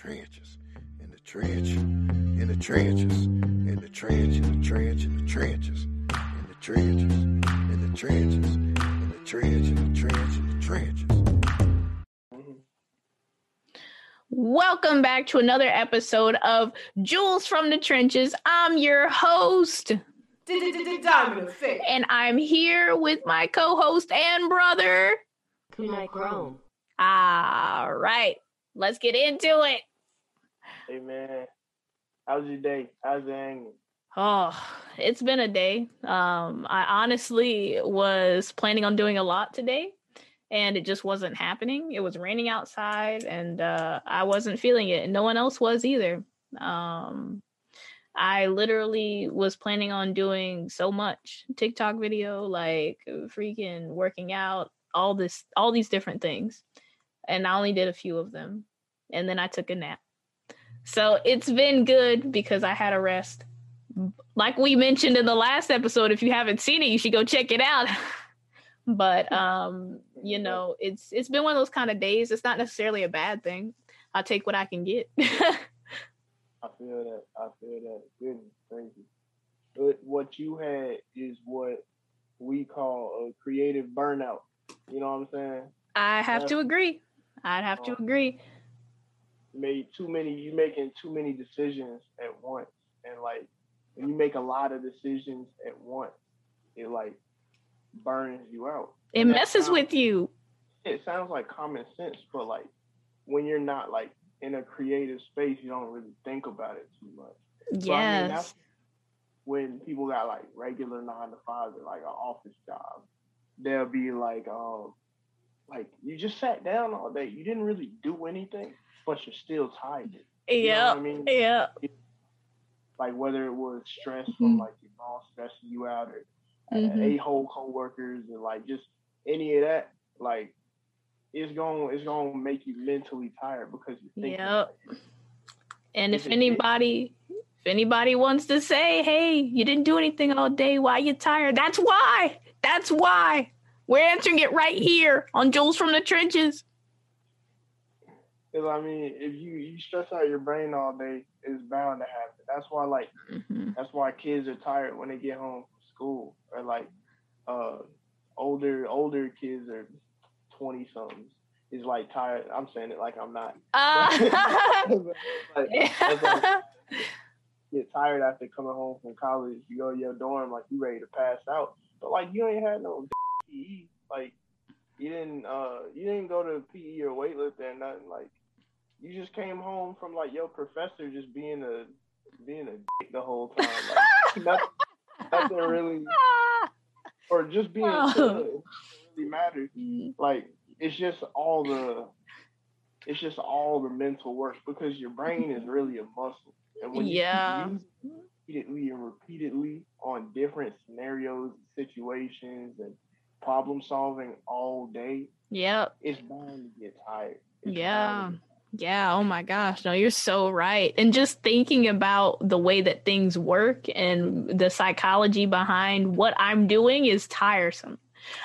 trenches, in the trench, in the trenches, in the trench, in the trench, in the trenches, in the trenches, in the trenches, in the trench, in the trench, in the trenches. Welcome back to another episode of Jules from the Trenches. I'm your host, Diamond and I'm here with my co-host and brother. Kunai Chrome. All right, let's get into it. Hey man, how's your day? How's it hanging? Oh, it's been a day. Um, I honestly was planning on doing a lot today, and it just wasn't happening. It was raining outside, and uh, I wasn't feeling it, and no one else was either. Um, I literally was planning on doing so much TikTok video, like freaking working out, all this, all these different things, and I only did a few of them, and then I took a nap. So it's been good because I had a rest like we mentioned in the last episode if you haven't seen it you should go check it out but um you know it's it's been one of those kind of days it's not necessarily a bad thing i'll take what i can get I feel that. I feel that. Goodness crazy. But what you had is what we call a creative burnout. You know what I'm saying? i have to agree i'd have to agree You made too many. You making too many decisions at once, and like when you make a lot of decisions at once, it like burns you out. it And messes sounds- with you it sounds like common sense, but like when you're not like in a creative space, you don't really think about it too much. So, I mean, yes that's when people got like regular nine to five or like an office job, they'll be like, um, like you just sat down all day, you didn't really do anything, but you're still know yeah I mean? yeah Like whether it was stress from Mhm. like your boss stressing you out or Mhm. a whole coworkers and like just any of that, like it's gonna it's gonna make you mentally tired because you're thinking. Yep. and if it- anybody if anybody wants to say hey you didn't do anything all day why you tired that's why that's why we're answering it right here on jules from the trenches Because I mean, if you you stress out your brain all day, it's bound to happen. That's why like Mhm. that's why kids are tired when they get home from school, or like uh older older kids are twenty somethings is like tired. I'm saying it like I'm not. Ah. like, like get tired after coming home from college. You go to your dorm like you ready to pass out, but like you ain't had no PE. Like you didn't uh you didn't go to PE or weightlifting or nothing. Like you just came home from like your professor just being a being a dick the whole time. Like, nothing, nothing really, or just being Oh. Really matters. Mm. Like it's just all the it's just all the mental work because your brain is really a muscle. And when Yeah. you use it repeatedly and repeatedly on different scenarios, situations, and problem solving all day, yep it's bound to get tired. It's Yeah. Yeah, oh my gosh. No, you're so right. And just thinking about the way that things work and the psychology behind what I'm doing is tiresome.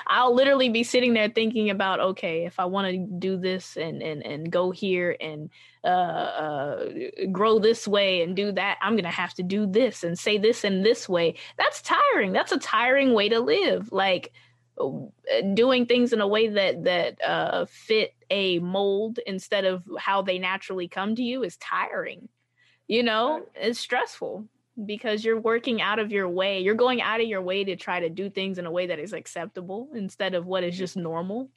I'll literally be sitting there thinking about, okay, if I want to do this and and and go here and uh, uh grow this way and do that, I'm gonna have to do this and say this in this way. That's tiring. That's a tiring way to live. Like uh, doing things in a way that that uh fit a mold instead of how they naturally come to you is tiring you know? It's stressful because you're working out of your way you're going out of your way to try to do things in a way that is acceptable instead of what is mm-hmm. just normal.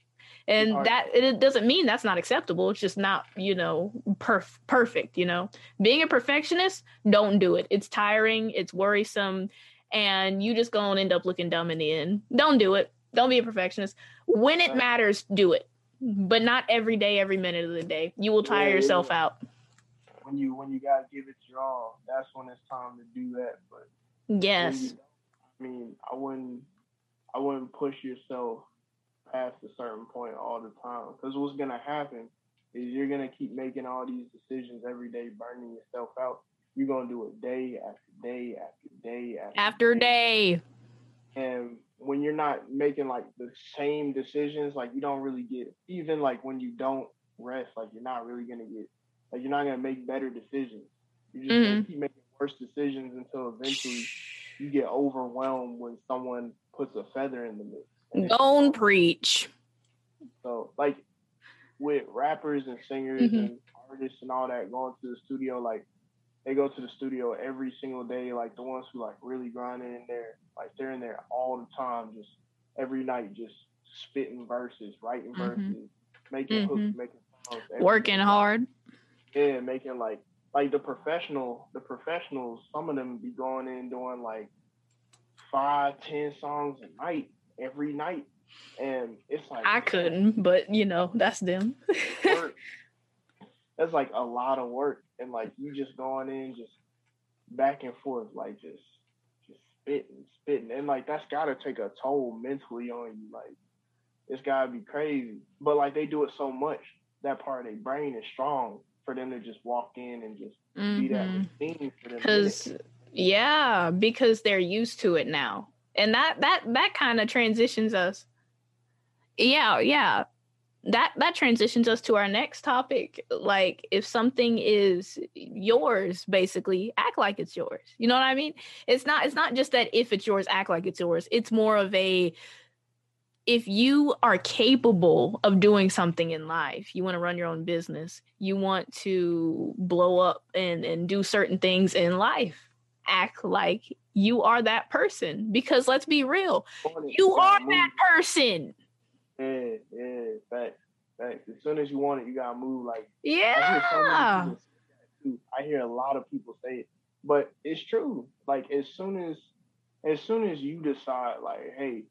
And that it doesn't mean that's not acceptable it's just not you know perf- perfect you know? Being a perfectionist don't do it. It's tiring it's worrisome and you just gonna end up looking dumb in the end. Don't do it. Don't be a perfectionist. When it matters do it but not every day every minute of the day you will tire Yeah, yourself yeah. out When you when you gotta give it your all, that's when it's time to do that. But yes I mean, I wouldn't I wouldn't push yourself past a certain point all the time. Because what's gonna happen is you're gonna keep making all these decisions every day, burning yourself out. You're gonna do it day after day after day after after day And when you're not making like the same decisions, like you don't really get even like when you don't rest, like you're not really gonna get Like you're not gonna make better decisions. You're just Mm-hmm. keep making worse decisions until eventually you get overwhelmed when someone puts a feather in the mix. Don't preach. So like with rappers and singers Mhm. and artists and all that going to the studio, like they go to the studio every single day. Like the ones who like really grinding in there, like they're in there all the time, just every night, just spitting verses, writing Mhm. verses, making hooks, Mhm. making songs, Working hard. Yeah, making like like the professional, the professionals. Some of them be going in doing like five, ten songs a night every night, and it's like I couldn't, but you know, that's them. That's like a lot of work, and like you just going in, just back and forth, like just spitting, spitting, and like that's gotta take a toll mentally on you. Like it's gotta be crazy, but like they do it so much that part of their brain is strong for them to just walk in and just be that Mhm. machine for them. because yeah because they're used to it now and that that that kind of transitions us yeah yeah that that transitions us to our next topic. Like if something is yours basically act like it's yours. You know what i mean? It's not it's not just that if it's yours act like it's yours. It's more of a if you are capable of doing something in life you want to run your own business you want to blow up and and do certain things in life act like you are that person. Because let's be real you are that person Yeah, yeah, facts, facts. As soon as you want it, you gotta move. Like I hear so yeah people say that too. I hear a lot of people say it, but it's true. Like as soon as, as soon as you decide, like, hey,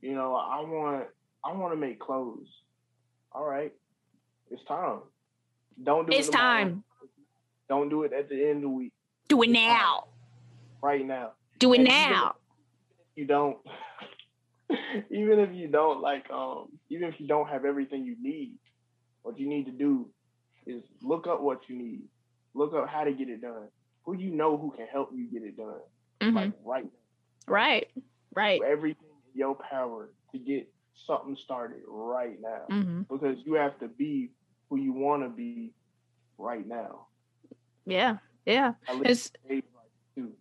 you know, I want, I want to make clothes. All right, it's time. Don't do it's it tomorrow. time Don't do it at the end of the week. do it It's time. now Right now. do it And now you don't even if you don't like um even if you don't have everything you need what you need to do is look up what you need look up how to get it done who you know who can help you get it done Mhm. like right right right now. everything in your power to get something started right now hmm because you have to be who you want to be right now yeah yeah It's- least stage like two.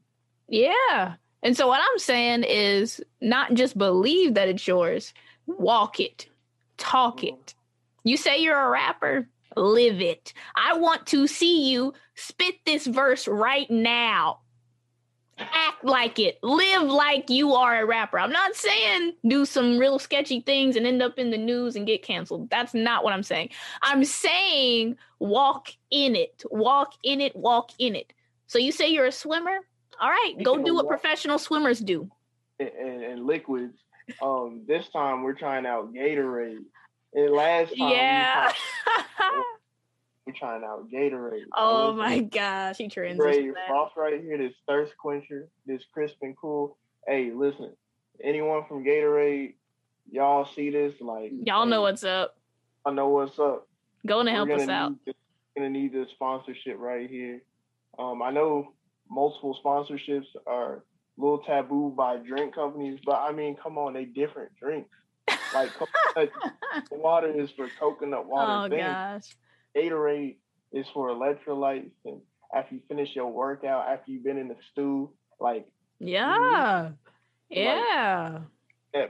Yeah. And so what I'm saying is not just believe that it's yours, walk it, talk it. You say you're a rapper, live it. I want to see you spit this verse right now. Act like it. Live like you are a rapper. I'm not saying do some real sketchy things and end up in the news and get canceled. That's not what I'm saying. I'm saying walk in it. Walk in it. Walk in it. So you say you're a swimmer? All right, go do what professional swimmers do. and, and, and liquids. Um, this time we're trying out Gatorade. And last time we Yeah. tried- we're trying out Gatorade. oh my gosh, he transitioned. Frost right here, this thirst quencher, this crisp and cool. Hey, listen, anyone from Gatorade, y'all see this? Like Y'all know what's up. I know what's up. Going to help us out. this- gonna need this sponsorship right here. Um, I know multiple sponsorships are a little taboo by drink companies, but I mean, come on, they different drinks. Like coconut water is for coconut water. oh things. gosh. Gatorade is for electrolytes, and after you finish your workout, after you've been in the stew, like Yeah. Yeah.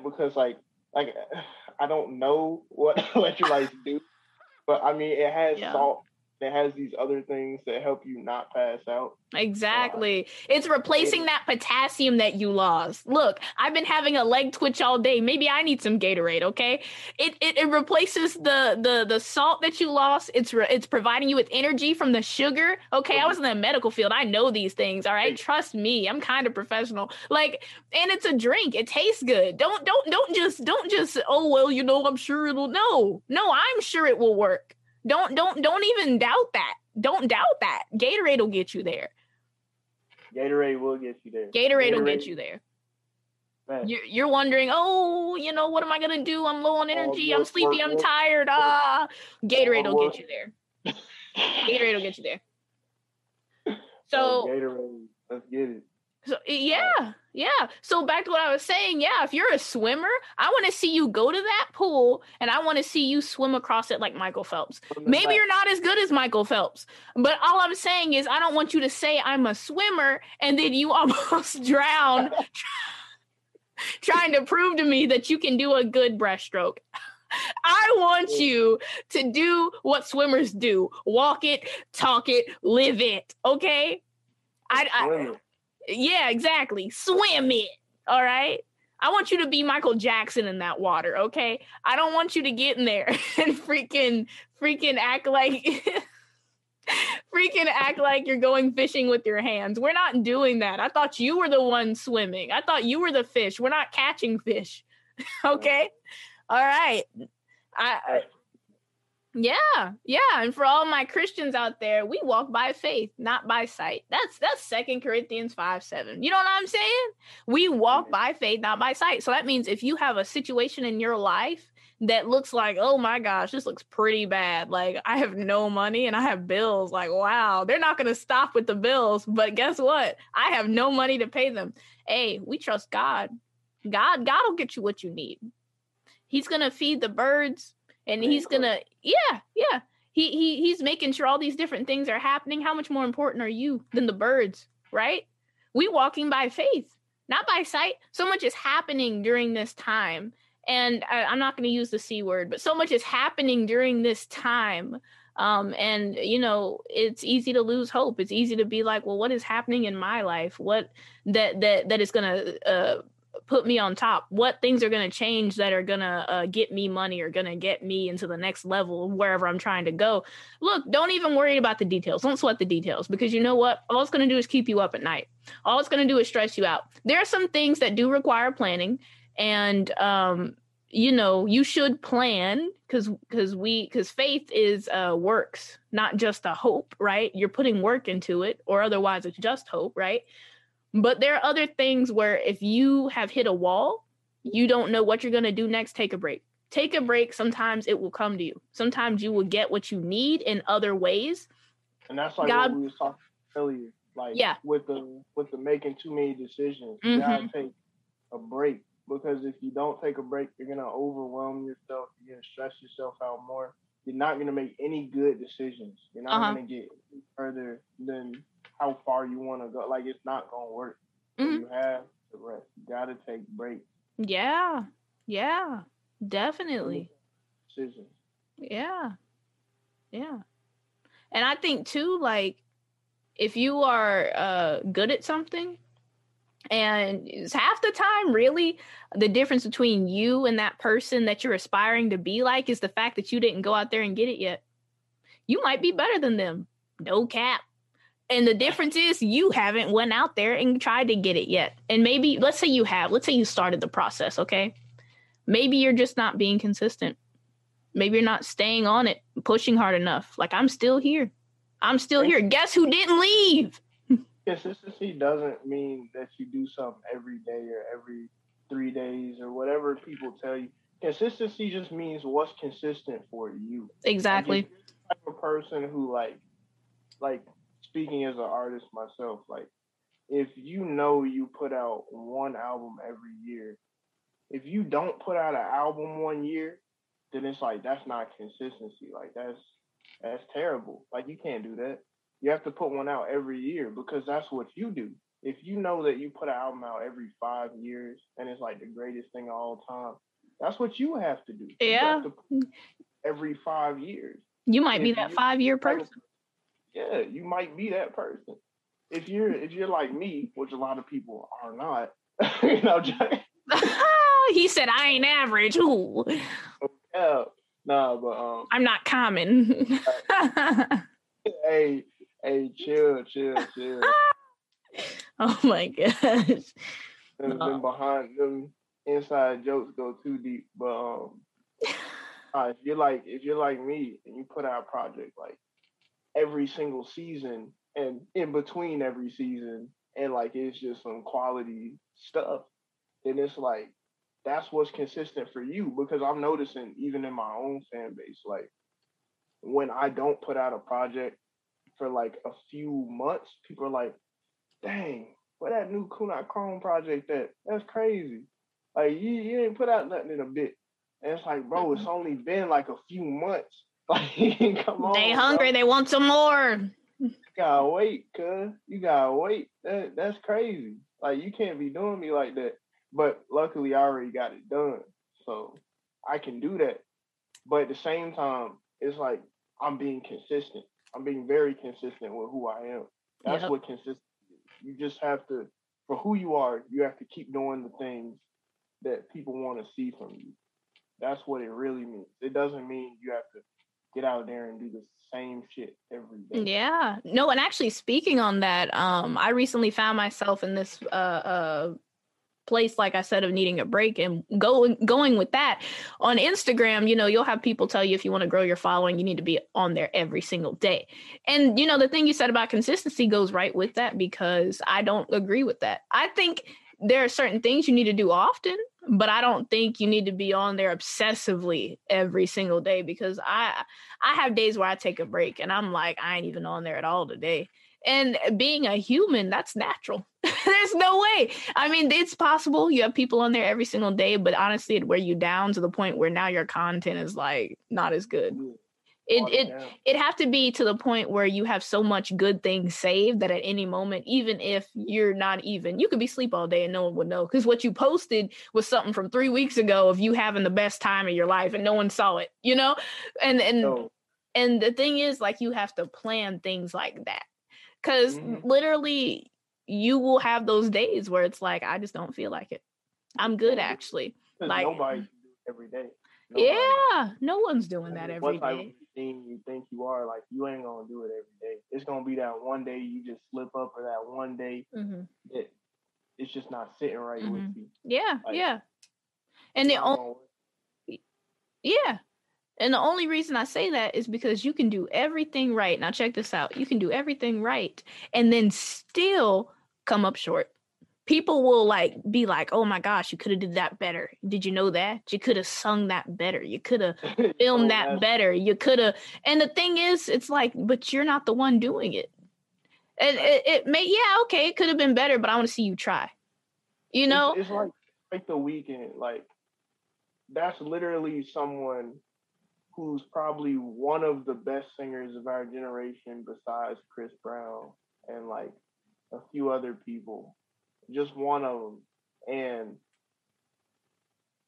because like like I don't know what electrolytes do, but I mean it has Yeah. salt. It has these other things that help you not pass out. Exactly. It's replacing that potassium that you lost. Look, I've been having a leg twitch all day. Maybe I need some Gatorade, okay? It it, it replaces the the the salt that you lost. It's re- it's providing you with energy from the sugar. Okay, I mm-hmm. was in the medical field. I know these things, all right? Trust me. I'm kind of professional. Like and it's a drink. It tastes good. Don't don't don't just don't just oh well, you know, I'm sure it'll no. No, I'm sure it will work. Don't don't don't even doubt that. Don't doubt that. Gatorade will get you there. Gatorade will get you there. Gatorade will get you there. Man, You're, you're wondering, oh, you know, what am I gonna do? I'm low on energy. I'm sleepy. I'm tired. Ah, Gatorade will get you there. Gatorade will get you there. Oh, So Gatorade, let's get it. So yeah, yeah. So back to what I was saying. Yeah, if you're a swimmer, I want to see you go to that pool and I want to see you swim across it like Michael Phelps. Maybe you're not as good as Michael Phelps, but all I'm saying is I don't want you to say I'm a swimmer and then you almost drown trying to prove to me that you can do a good breaststroke. I want you to do what swimmers do walk it, talk it, live it. Okay. I, I yeah, exactly. Swim it. All right. I want you to be Michael Jackson in that water, okay? I don't want you to get in there and freaking freaking act like freaking act like you're going fishing with your hands. We're not doing that. I thought you were the one swimming. I thought you were the fish. We're not catching fish. okay? All right. I, I yeah, yeah. And for all my Christians out there, we walk by faith, not by sight. That's that's Second Corinthians 5 7. You know what I'm saying? We walk by faith, not by sight. So that means if you have a situation in your life that looks like, oh my gosh, this looks pretty bad. Like I have no money and I have bills. Like, wow, they're not gonna stop with the bills. But guess what? I have no money to pay them. Hey, we trust God. God, God will get you what you need. He's gonna feed the birds and he's gonna yeah yeah. He, he he's making sure all these different things are happening. How much more important are you than the birds right? We walking by faith not by sight. So much is happening during this time. And I, i'm not going to use the c word but so much is happening during this time. Um, and you know it's easy to lose hope. It's easy to be like well what is happening in my life? What that that that is going to uh, put me on top. What things are going to change that are going to uh, get me money or going to get me into the next level wherever i'm trying to go? Look don't even worry about the details. Don't sweat the details because you know what? All it's going to do is keep you up at night. All it's going to do is stress you out. There are some things that do require planning and um you know you should plan because because we because faith is uh works not just a hope right? You're putting work into it or otherwise it's just hope right but there are other things where if you have hit a wall, you don't know what you're going to do next, take a break. Take a break. Sometimes it will come to you. Sometimes you will get what you need in other ways. And that's like God, what we was talking earlier. Like yeah. with the with the making too many decisions, you mm-hmm. gotta take a break because if you don't take a break, you're gonna overwhelm yourself. You're gonna stress yourself out more. You're not gonna make any good decisions. You're not uh-huh. gonna get further than how far you want to go. Like it's not gonna work. Mm-hmm. You have to rest. You gotta take breaks. Yeah, yeah, definitely. Decisions. Yeah, yeah, and I think too, like if you are uh, good at something, and it's half the time really the difference between you and that person that you're aspiring to be like is the fact that you didn't go out there and get it yet. You might be better than them. No cap. And the difference is you haven't went out there and tried to get it yet. And maybe let's say you have. Let's say you started the process, okay? Maybe you're just not being consistent. Maybe you're not staying on it, pushing hard enough. Like I'm still here. I'm still here. Guess who didn't leave? Consistency doesn't mean that you do something every day or every three days or whatever people tell you. Consistency just means what's consistent for you. Exactly. Like type of person who like like speaking as an artist myself, like if you know you put out one album every year, if you don't put out an album one year, then it's like that's not consistency. Like that's that's terrible. Like you can't do that. You have to put one out every year because that's what you do. If you know that you put an album out every five years and it's like the greatest thing of all time, that's what you have to do. Yeah. To every five years. You might be that five year person yeah, you might be that person. If you're if you're like me, which a lot of people are not, you know. he said I ain't average. Ooh. Yeah, nah, but um, I'm not common. hey, hey, chill, chill, chill. oh my gosh. And then behind them inside jokes go too deep, but um, uh, if you're like if you're like me and you put out a project like every single season and in between every season and like it's just some quality stuff and it's like that's what's consistent for you because i'm noticing even in my own fan base like when i don't put out a project for like a few months people are like dang where that new Kunai Chrome project at? That's crazy. Like you, you ain't put out nothing in a bit. And it's like, bro, it's mm-hmm. only been like a few months. Like, come on. They hungry. Bro. They want some more. You gotta wait, cuz. You gotta wait. That, that's crazy. Like you can't be doing me like that. But luckily I already got it done. So I can do that. But at the same time, it's like I'm being consistent. I'm being very consistent with who I am. That's Yep. what consistent is. You just have to for who you are, you have to keep doing the things that people want to see from you. That's what it really means. It doesn't mean you have to get out there and do the same shit every day. Yeah. No, and actually speaking on that, um, I recently found myself in this uh uh place like I said of needing a break and going going with that on Instagram, you know, you'll have people tell you if you want to grow your following, you need to be on there every single day. And you know, the thing you said about consistency goes right with that because I don't agree with that. I think there are certain things you need to do often, but I don't think you need to be on there obsessively every single day because I I have days where I take a break and I'm like, I ain't even on there at all today. And being a human, that's natural. There's no way. I mean, it's possible you have people on there every single day, but honestly, it wear you down to the point where now your content is like not as good. It it down. it have to be to the point where you have so much good things saved that at any moment, even if you're not even, you could be asleep all day and no one would know because what you posted was something from three weeks ago of you having the best time of your life and no one saw it, you know? And and So, and the thing is like you have to plan things like that because Mhm. literally you will have those days where it's like i just don't feel like it i'm good actually like- nobody can do it every day. Nobody. yeah no one's doing that every what type day of thing you think you are, like you ain't gonna do it every day. It's gonna be that one day you just slip up, or that one day hmm that it's just not sitting right with you. yeah Like, yeah and the only. Yeah. And the only reason I say that is because you can do everything right. Now, check this out. You can do everything right and then still come up short. People will like be like, oh my gosh, you could have did that better. Did you know that? You could have sung that better. You could have filmed So that better. You could have. And the thing is, it's like, but you're not the one doing it. And it, it may, yeah, okay, it could have been better, but I want to see you try. You it's- know? it's, like like The Weeknd. Like that's literally someone who's probably one of the best singers of our generation, besides Chris Brown and like a few other people. Just one of them, and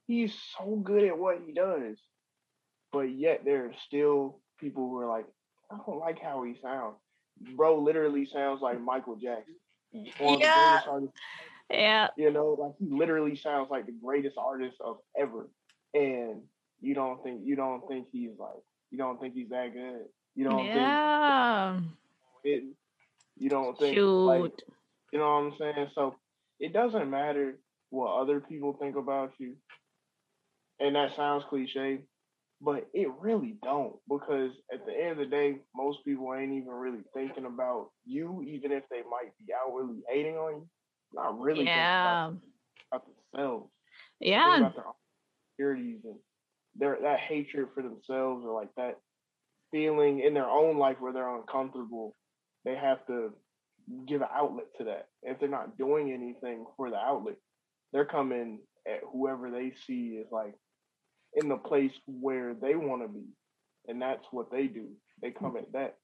he's so good at what he does. But yet there are still people who are like, I don't like how he sounds. Bro literally sounds like Michael Jackson. One of the Yeah. greatest artists Yeah. you know, like he literally sounds like the greatest artist of ever. And you don't think you don't think he's like you don't think he's that good. You don't Yeah. think it, you don't think like Shoot. you know what I'm saying? So it doesn't matter what other people think about you. And that sounds cliche, but it really don't because at the end of the day, most people ain't even really thinking about you, even if they might be outwardly hating on you. Not really thinking about about themselves. Yeah. about their own insecurities and their that hatred for themselves or like that feeling in their own life where they're uncomfortable. They have to give an outlet to that. If they're not doing anything for the outlet, they're coming at whoever they see is like in the place where they want to be. And that's what they do. They come at that.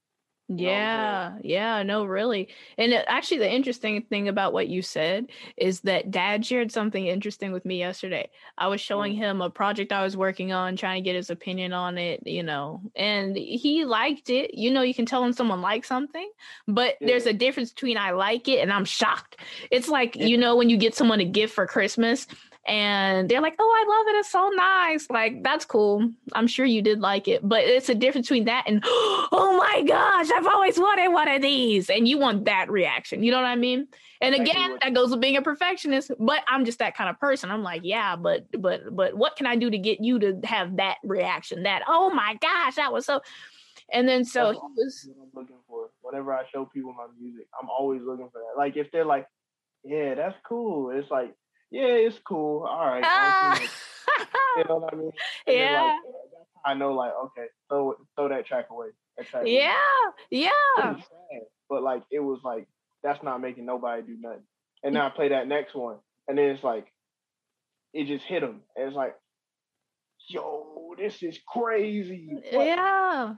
Yeah, yeah, no, really. And actually, the interesting thing about what you said is that dad shared something interesting with me yesterday. I was showing Mm. him a project I was working on, trying to get his opinion on it, you know, and he liked it. You know, you can tell when someone likes something, but there's a difference between I like it and I'm shocked. It's like, Yeah. you know, when you get someone a gift for Christmas and they're like, "Oh, I love it. It's so nice." Like, that's cool. I'm sure you did like it, but it's a difference between that and, "Oh my gosh, I've always wanted one of these." And you want that reaction. You know what I mean? And again, that goes with being a perfectionist, but I'm just that kind of person. I'm like, "Yeah, but but but what can I do to get you to have that reaction? That, "Oh my gosh, that was so." And then so he was I'm looking for. Whenever I show people my music, I'm always looking for that. Like if they're like, "Yeah, that's cool," it's like, "Yeah, it's cool. All right." Ah. I'll do it." you know what I mean? And yeah. Like, I know, like, okay, throw throw that track away. That track. Yeah. Yeah. sad, but like it was like that's not making nobody do nothing. and then I play that next one, and then it's like, it just hit him. And it's like, yo, this is crazy. What- Yeah.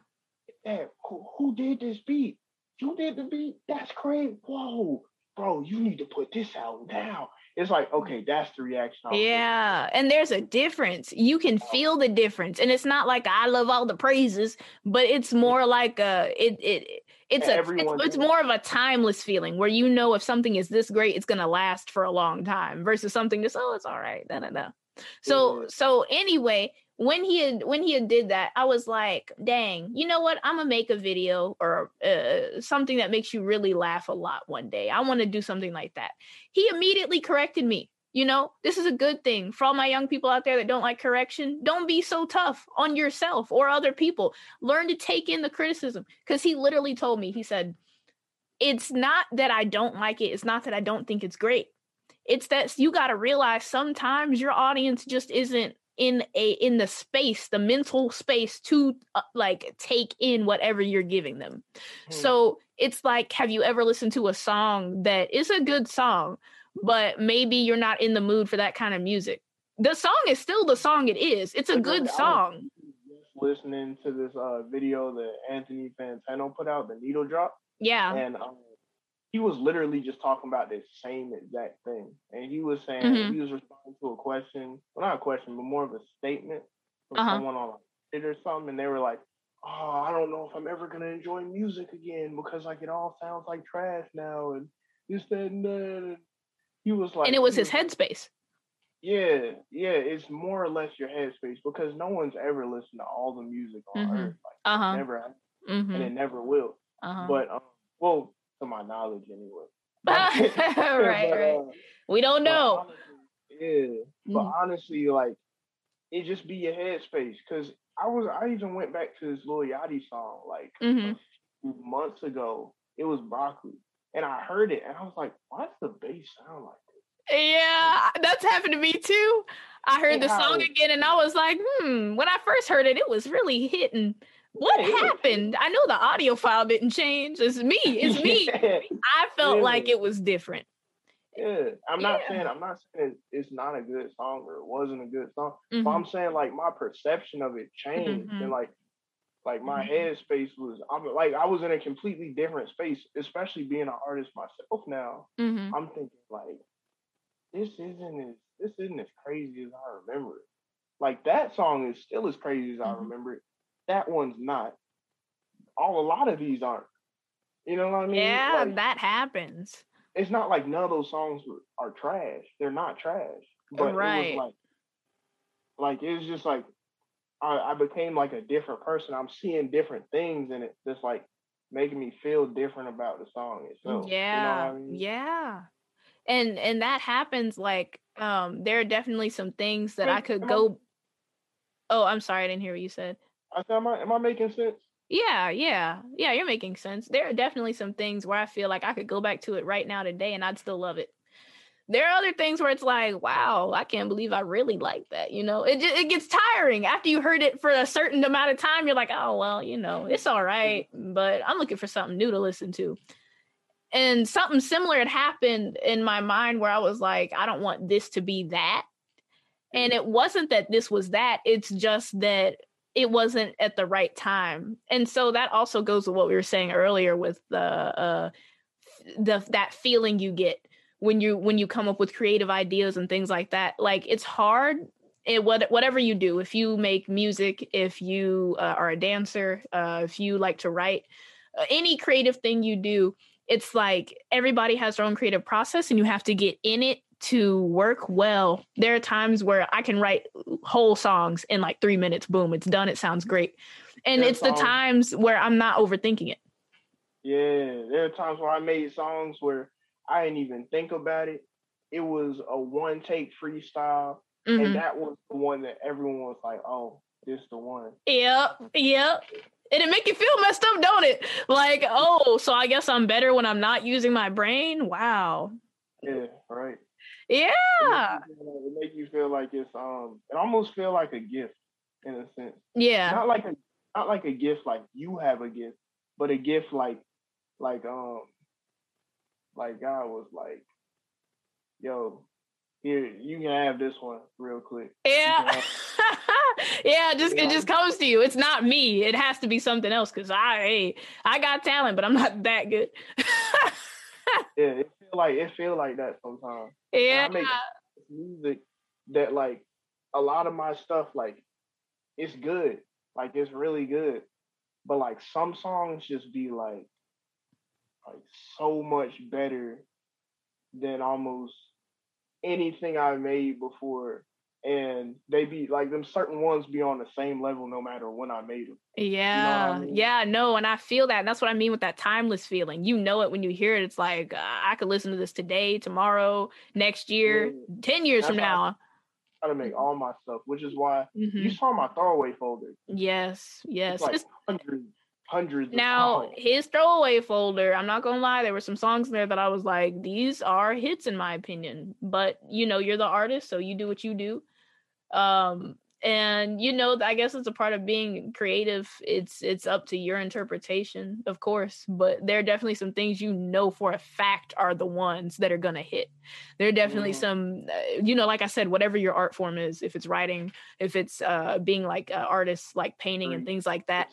Dad, who, who did this beat? You did the beat? That's crazy. Whoa, bro, you need to put this out now. It's like, okay, that's the reaction. I was looking Yeah, and there's a difference. You can feel the difference, and it's not like I love all the praises, but it's more like a it it it's a it's, it's more of a timeless feeling where you know if something is this great, it's gonna last for a long time versus something just oh it's all right, no no no. So so anyway, when he had when he had did that, I was like, dang, you know what? I'm gonna make a video or uh, something that makes you really laugh a lot one day. I want to do something like that. He immediately corrected me. You know, this is a good thing for all my young people out there that don't like correction. Don't be so tough on yourself or other people. Learn to take in the criticism. Because he literally told me, he said, It's not that I don't like it. It's not that I don't think it's great. It's that you got to realize sometimes your audience just isn't in a in the space the mental space to uh, like take in whatever you're giving them. Hmm. so it's like have you ever listened to a song that is a good song but maybe you're not in the mood for that kind of music? The song is still the song it is. It's a good song. listening to this uh, video that Anthony Fantano put out, the needle drop, yeah. and um, he was literally just talking about the same exact thing. And he was saying Mhm. he was responding to a question, well, not a question, but more of a statement from Uh-huh. someone on it or something, and they were like, "Oh, I don't know if I'm ever gonna enjoy music again because like it all sounds like trash now and this that and that." And he was like, and it was his headspace Yeah, yeah, it's more or less your headspace because no one's ever listened to all the music on Mhm. earth. Like, uh-huh never, has, hmm and it never will. uh-huh But um, well, to my knowledge, anyway. right But, right uh, we don't know honestly- yeah, but Mhm. honestly, like it just be your headspace. Cause I was, I even went back to this Lil Yachty song like hmm a few months ago. It was broccoli, and I heard it, and I was like, "Why does the bass sound like this?" Yeah, that's happened to me too. I heard the song again and I was like, hmm, when I first heard it, it was really hitting. What Yeah, happened? I know the audio file didn't change. It's me. It's me. yeah, I felt like it was different. yeah. I'm not Yeah. saying I'm not saying it's not a good song or it wasn't a good song. But Mhm. I'm saying like my perception of it changed Mhm. and like like my Mhm. headspace was I'm like I was in a completely different space, especially being an artist myself now. Mhm. I'm thinking like this isn't as this isn't as crazy as I remember it. Like that song is still as crazy as I Mhm. remember it. That one's not. All a lot of these aren't. You know what I mean? Yeah, Like, that happens. it's not like none of those songs are trash. They're not trash. But Right. it was like like it was just like I, I became like a different person. I'm seeing different things in it that's like making me feel different about the song itself. yeah. You know what I mean? Yeah. And and that happens like um there are definitely some things that I could go Oh, I'm sorry, I didn't hear what you said. I said, am I am I making sense? Yeah, yeah, yeah, you're making sense. There are definitely some things where I feel like I could go back to it right now today and I'd still love it. There are other things where it's like, wow, I can't believe I really like that. You know, it just, it gets tiring after you heard it for a certain amount of time. You're like, oh well, you know, it's all right, but I'm looking for something new to listen to. And something similar had happened in my mind where I was like, I don't want this to be that. And mm-hmm. it wasn't that this was that, it's just that it wasn't at the right time. And so that also goes with what we were saying earlier with the uh the that feeling you get when you when you come up with creative ideas and things like that. Like it's hard it what whatever you do, if you make music, if you uh, are a dancer, uh if you like to write, uh, any creative thing you do, it's like everybody has their own creative process and you have to get in it to work well. There are times where I can write whole songs in like three minutes. Boom, it's done. It sounds great. And it's the times where I'm not overthinking it. Yeah, there are times where I made songs where I didn't even think about it. It was a one take freestyle, Mhm. and that was the one that everyone was like, "Oh, this the one." Yep, yep. And it make you feel messed up, don't it? Like, oh, so I guess I'm better when I'm not using my brain. Wow. Yeah, right. Yeah. It make you feel like- it make you feel like it's um, it almost feel like a gift in a sense. Yeah. Not like a not like a gift like you have a gift, but a gift like like um, like God was like yo, here you can have this one real quick. Yeah. yeah, just it just comes to you. It's not me. It has to be something else because I hey, I got talent, but I'm not that good. yeah, it like it feel like that sometimes. Yeah. I make music that like a lot of my stuff like it's good. Like it's really good. But like some songs just be like like so much better than almost anything I made before. And they be like them certain ones be on the same level no matter when I made them. Yeah. You know I mean? Yeah. No. And I feel that. And that's what I mean with that timeless feeling. You know it when you hear it. It's like, uh, I could listen to this today, tomorrow, next year, Yeah. 10 years That's from how I now. try to make all my stuff, which is why Mhm. you saw my throwaway folder. Yes. Yes. It's like It's- hundreds, hundreds. Now, his throwaway folder, I'm not gonna lie, there were some songs in there that I was like, these are hits in my opinion. But you know, you're the artist, so you do what you do. Um, and you know, I guess it's a part of being creative. It's it's up to your interpretation, of course. But there are definitely some things you know for a fact are the ones that are gonna hit. There are definitely Mhm. some, uh, you know, like I said, whatever your art form is, if it's writing, if it's uh being like uh, artists, like painting and things like that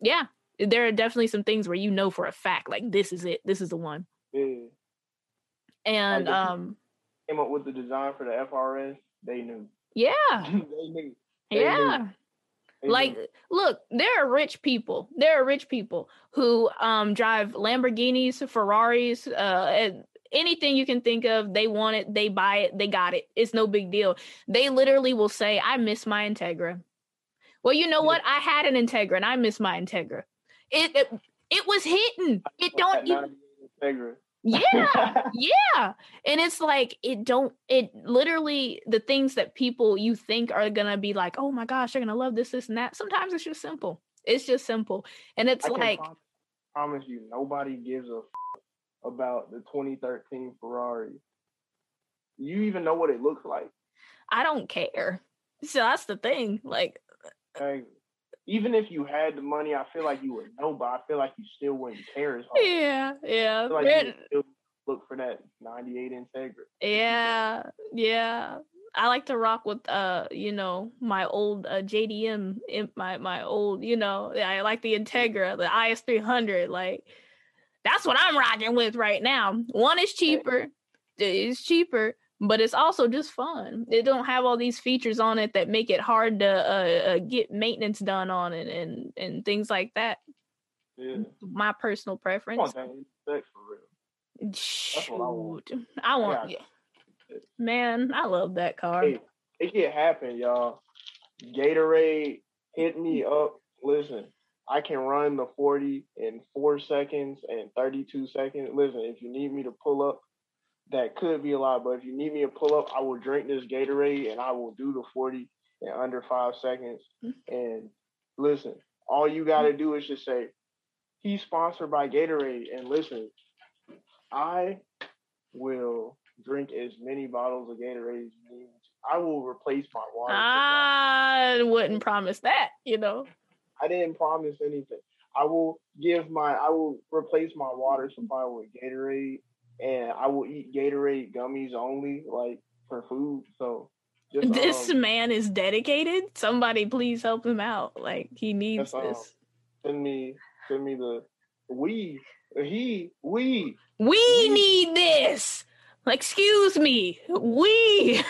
yeah there are definitely some things where you know for a fact like this is it this is the one Yeah. and um Came up with the design for the FRS. They knew. yeah they knew. They yeah knew. They like knew. look there are rich people there are rich people who um drive lamborghinis ferraris uh anything you can think of they want it they buy it they got it it's no big deal they literally will say i miss my integra well you know Yeah. what i had an integra and i miss my integra it it, it was hitting it don't even Integra. Yeah yeah and it's like it don't it literally the things that people you think are gonna be like oh my gosh they're gonna love this this and that sometimes it's just simple it's just simple and it's I like prom- promise you, nobody gives a f- about the 2013 Ferrari. You even know what it looks like. i don't care so that's the thing like uh, Like, even if you had the money, I feel like you would know, but I feel like you still wouldn't care as hard. yeah yeah like you still look for that 98 Integra. yeah yeah i like to rock with uh you know my old uh, jdm in- my my old you know i like the integra the is300 like that's what i'm rocking with right now one is cheaper it's cheaper but it's also just fun it don't have all these features on it that make it hard to uh, uh, get maintenance done on it and and things like that Yeah. my personal preference. Sex for real. Shoot. I want. I want, Yeah. man. I love that car. Hey, it can happen, y'all. Gatorade hit me up. Listen, I can run the 40 in four seconds and 32 seconds. Listen, if you need me to pull up, that could be a lot, but if you need me to pull up, I will drink this Gatorade and I will do the 40 in under five seconds. Mm-hmm. And listen, all you got to do is just say, he's sponsored by Gatorade. And listen, I will drink as many bottles of Gatorade as you need. I will replace my water. I wouldn't promise that, you know. I didn't promise anything. I will give my I will replace my water supply with Gatorade and I will eat Gatorade gummies only, like for food. So just This um, man is dedicated. Somebody please help him out. Like he needs um, this. send me send me the we he we We we- need this. Excuse me. We.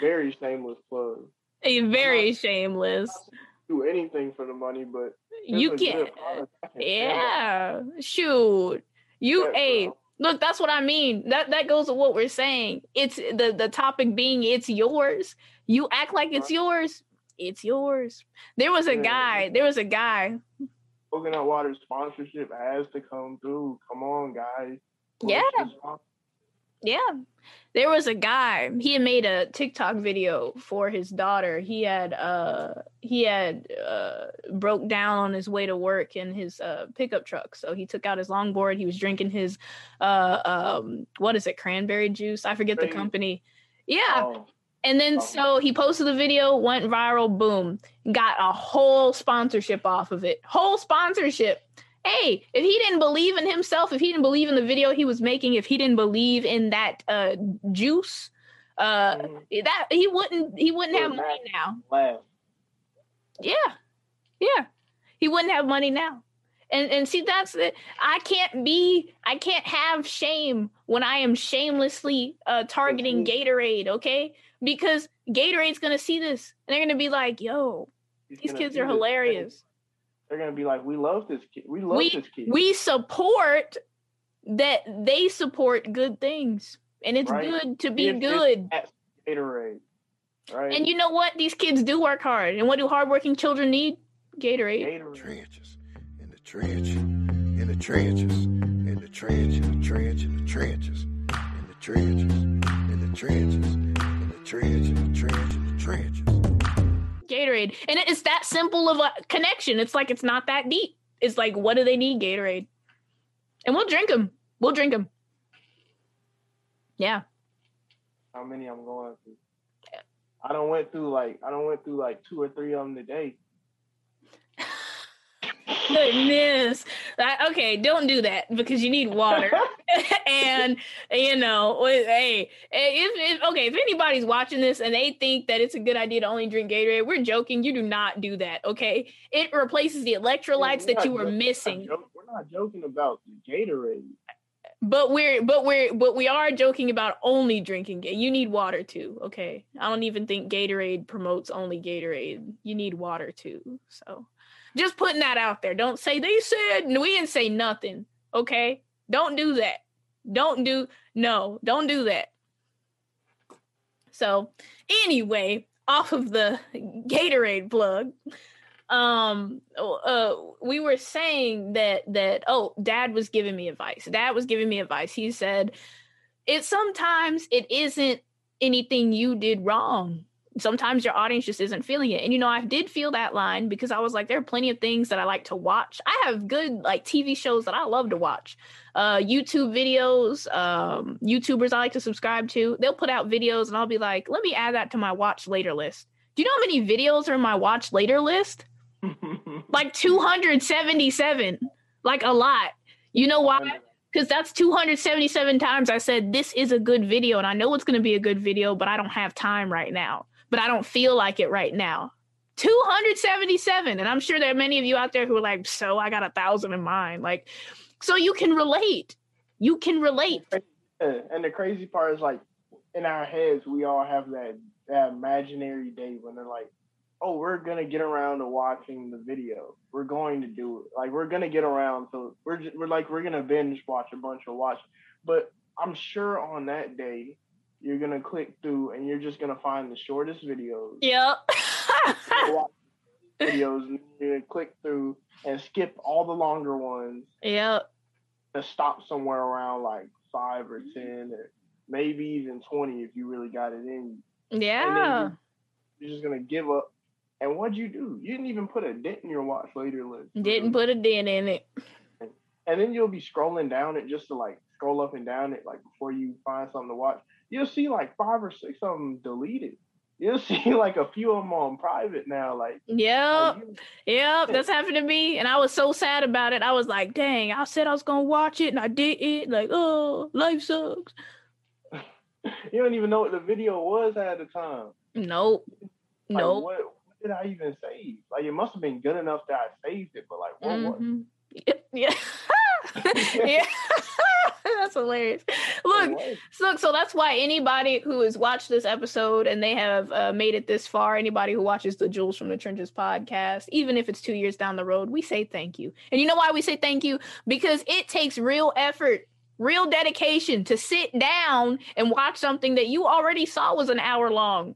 Very shameless plug. a very shameless. Do anything for the money, but You can't good product. I can Yeah. Shoot. You hey, bro. look, that's what I mean. That that goes with what we're saying. It's the the topic being it's yours. You act like it's yours. It's yours. There was a Yeah. guy. There was a guy. Coconut water sponsorship has to come through. Come on, guys. Push Yeah. Yeah. There was a guy. He had made a TikTok video for his daughter. He had uh he had uh broke down on his way to work in his uh pickup truck. So he took out his longboard. He was drinking his uh um what is it? Cranberry juice. I forget the company. Yeah. Um, And then Oh. so he posted the video, went viral, boom, got a whole sponsorship off of it. Whole sponsorship. Hey, if he didn't believe in himself, if he didn't believe in the video he was making, if he didn't believe in that uh juice, uh Mhm. that he wouldn't he wouldn't have money now. Laugh. Yeah. Yeah. He wouldn't have money now. And and see that's it. I can't be I can't have shame when I am shamelessly uh targeting Mhm. Gatorade, okay? Because Gatorade's gonna see this and they're gonna be like, yo, He's these kids are hilarious. They're gonna be like, we love this kid. We love We- this kid. We support that they support good things. And it's Right. good to be it's good. at Gatorade, right? And you know what? These kids do work hard. And what do hardworking children need? Gatorade. Gatorade. trenches, in the trench, in the trenches, in the trench, in the trench, in the trenches, in the trenches, in the trenches, in the trench, in the trench, in the trenches. Gatorade. And it's that simple of a connection. It's like it's not that deep. It's like, what do they need? Gatorade. And we'll drink them. We'll drink them. Yeah. How many I'm going through? I don't went through like I don't went through like two or three of them today. Goodness. That- okay, don't do that because you need water. and you know, hey, if, if okay, if anybody's watching this and they think that it's a good idea to only drink Gatorade, we're joking. You do not do that. Okay, it replaces the electrolytes We're that you were joking- missing. We're not, joking, we're not joking about Gatorade. But we're but we're but we are joking about only drinking. You need water too. Okay, I don't even think Gatorade promotes only Gatorade. You need water too. So, just putting that out there. Don't say they said. We didn't say nothing. Okay, don't do that. Don't do no. Don't do that. So, anyway, off of the Gatorade plug um uh we were saying that that oh dad was giving me advice dad was giving me advice he said it sometimes it isn't anything you did wrong sometimes your audience just isn't feeling it. And you know i did feel that line because i was like there are plenty of things that i like to watch. I have good like tv shows that i love to watch. Uh youtube videos um youtubers i like to subscribe to they'll put out videos and i'll be like let me add that to my watch later list. Do you know how many videos are in my watch later list? Like 277 like a lot. You know why? Because that's 277 times i said this is a good video and i know it's going to be a good video but i don't have time right now but i don't feel like it right now. 277 and i'm sure there are many of you out there who are like so i got a thousand in mind like so you can relate. You can relate. And the crazy part is like in our heads we all have that that imaginary day when they're like oh we're gonna get around to watching the video. We're going to do it. Like we're gonna get around so we're just, we're like we're gonna binge watch a bunch of watch. But i'm sure on that day you're gonna click through and you're just gonna find the shortest videos yep You're videos and you're gonna click through and skip all the longer ones yep to stop somewhere around like five or ten or maybe even twenty if you really got it in yeah You're just gonna give up. And what'd you do? You didn't even put a dent in your watch later list. didn't put a dent in it And then you'll be scrolling down it just to like scroll up and down it like before you find something to watch. You'll see like five or six of them deleted. You'll see like a few of them on private now. Like, yep like, Yep, that's happened to me, and I was so sad about it. I was like, "Dang, I said I was gonna watch it, and I didn't." Like, oh, life sucks. you don't even know what the video was at the time. Nope, Like, nope. what, what did I even save? Like, it must have been good enough that I saved it, but like, what was mm-hmm. it? Yeah, yeah, that's hilarious. Look? Look, so that's why anybody who has watched this episode and they have uh, made it this far, anybody who watches the Jewels from the Trenches podcast, even if it's two years down the road, we say thank you. And you know why we say thank you? Because it takes real effort, real dedication to sit down and watch something that you already saw was an hour long.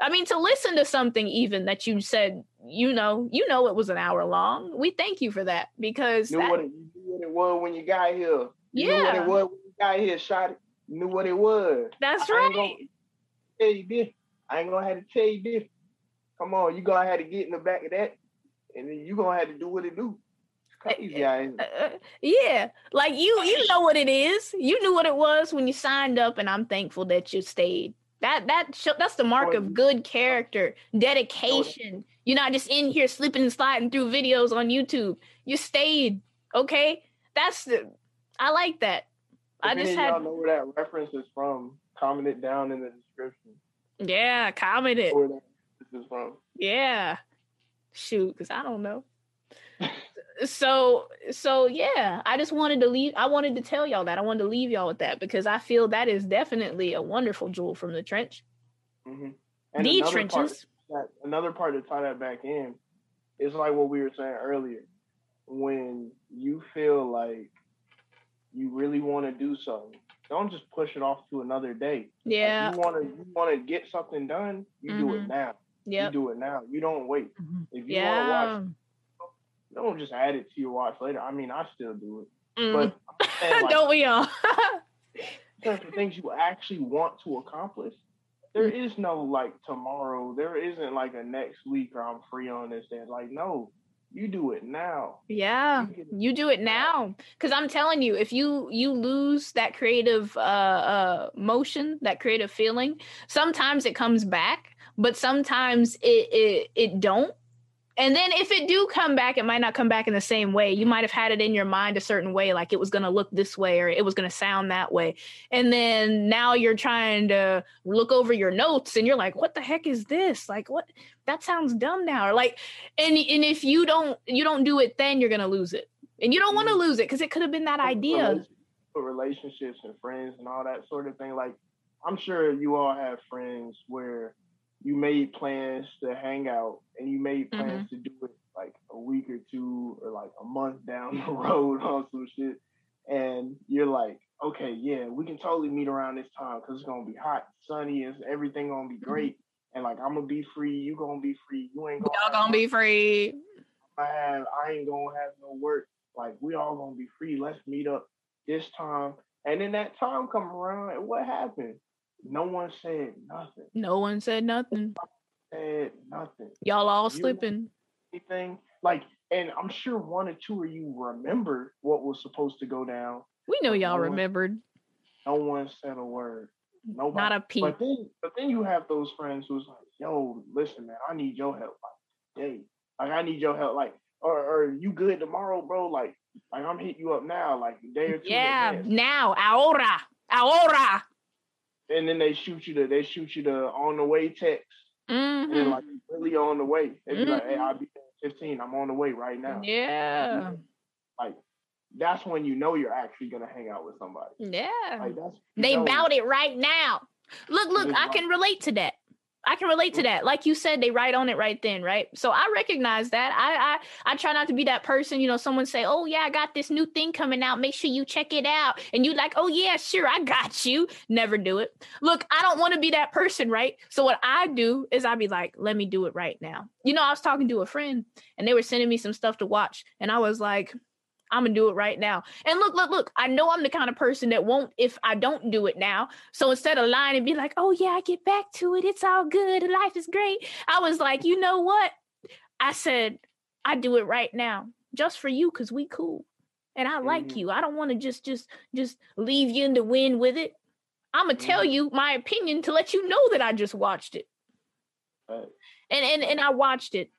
I mean, to listen to something even that you said, you know, you know, it was an hour long. We thank you for that because knew that- what you what it was when you got here. You knew what Yeah. it was when you got here, shot it. You knew what it was. that's I ain't right. gonna tell you this. I ain't gonna have to tell you this. Come on, you gonna have to get in the back of that, and then you gonna have to do what it do. Crazy, Uh, uh, yeah, like you, you know what it is. You knew what it was when you signed up, and I'm thankful that you stayed. That that that's the mark of good character, dedication. You're not just in here slipping and sliding through videos on YouTube. You stayed, okay? That's the I like that. If I just had y'all know where that reference is from, comment it down in the description. yeah, comment it. Where that is from. Yeah. Shoot, because I don't know. so so yeah, I just wanted to leave. I wanted to tell y'all that. I wanted to leave y'all with that because I feel that is definitely a wonderful jewel from the trench. Mm-hmm. the trenches. Part, another part to tie that back in is like what we were saying earlier. When you feel like you really want to do something, don't just push it off to another day. Like, Yeah. you want to you want to get something done, you do it Mhm. now. Yep. You do it now. You don't wait. Mhm. If you want to Yeah. watch, don't just add it to your watch later. I mean, I still do it, Mm. but saying, like, don't we all? terms of things you actually want to accomplish, there Mm. is no like tomorrow. There isn't like a next week or I'm free on this day. Like, no, you do it now. yeah. You You do it now. Cause I'm telling you, if you you lose that creative uh uh motion, that creative feeling, sometimes it comes back, but sometimes it it it don't. And then if it do come back, it might not come back in the same way. You might have had it in your mind a certain way, like it was gonna look this way or it was gonna sound that way. And then now you're trying to look over your notes and you're like, what the heck is this? Like what that sounds dumb now. Or like and and if you don't you don't do it then you're gonna lose it. And you don't want to Mhm. lose it because it could have been that idea. For relationships and friends and all that sort of thing. Like, I'm sure you all have friends where you made plans to hang out and you made mm-hmm. plans to do it like a week or two or like a month down the road on some shit. And you're like, okay, yeah, we can totally meet around this time because it's gonna be hot, sunny, and everything gonna be mm-hmm. great. And like I'm gonna be free, you gonna be free, you ain't gonna, Y'all gonna be free. I have, I ain't gonna have no work. Like we all gonna be free. Let's meet up this time. And then that time come around, and what happened? No one said nothing. No one said nothing. Said nothing. Y'all all You- slipping. Anything like, and I'm sure one or two of you remember what was supposed to go down. We know y'all No one- remembered. No one said a word. Nobody. Not a peep. But then, but then you have those friends who's like, "Yo, listen, man, I need your help. Like, hey, like I need your help. Like, or, or you good tomorrow, bro? Like, like I'm hitting you up now, like a day or two. Yeah, now, ahora, ahora. And then they shoot you the, they shoot you the on the way text, and then Mhm. like really on the way. They be like, "Hey, Mhm. I'll be there in 15. I'm on the way right now." Yeah, Like, that's when you know you're actually gonna hang out with somebody. yeah. Like that's They know, bout it right now. Look, look, I can relate to that. I can relate to mm. that. Like you said, they write on it right then, right? So I recognize that. I I I try not to be that person, you know, someone say, "Oh yeah, I got this new thing coming out. Make sure you check it out." And you like, "Oh yeah, sure, I got you." Never do it. Look, I don't want to be that person, right? So what I do is I be like, "Let me do it right now." You know, I was talking to a friend and they were sending me some stuff to watch and I was like, I'm gonna do it right now. And look, look, look, I know I'm the kind of person that won't if I don't do it now. So instead of lying and be like, oh yeah, I get back to it, it's all good, life is great. I was like, you know what? I said, I do it right now, just for you, because we cool. And I like Mhm. you. I don't want to just just just leave you in the wind with it. I'm gonna tell Mhm. you my opinion to let you know that I just watched it. Right. And and and I watched it.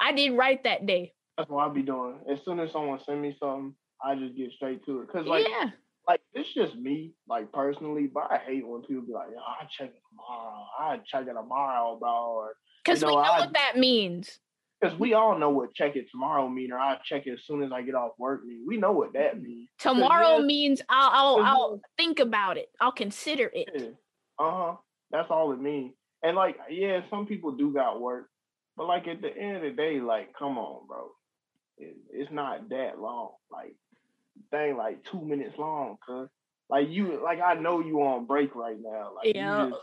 I did right that day. That's what I be doing. As soon as someone send me something, I just get straight to it. Cause like, yeah. like it's just me, like personally. But I hate when people be like, "Yo, I check it tomorrow. I check it tomorrow, bro." Or Because know, we know I- what that means. because we all know what check it tomorrow mean, or I check it as soon as I get off work mean. We know what that means. Tomorrow means I'll I'll, I'll think about it. I'll consider it. Yeah. Uh huh. That's all it means. And like, yeah, some people do got work, but like at the end of the day, like, come on, bro. It, it's not that long. Like, thing like two minutes long, cause like you, like I know you on break right now. Like Yeah. you just,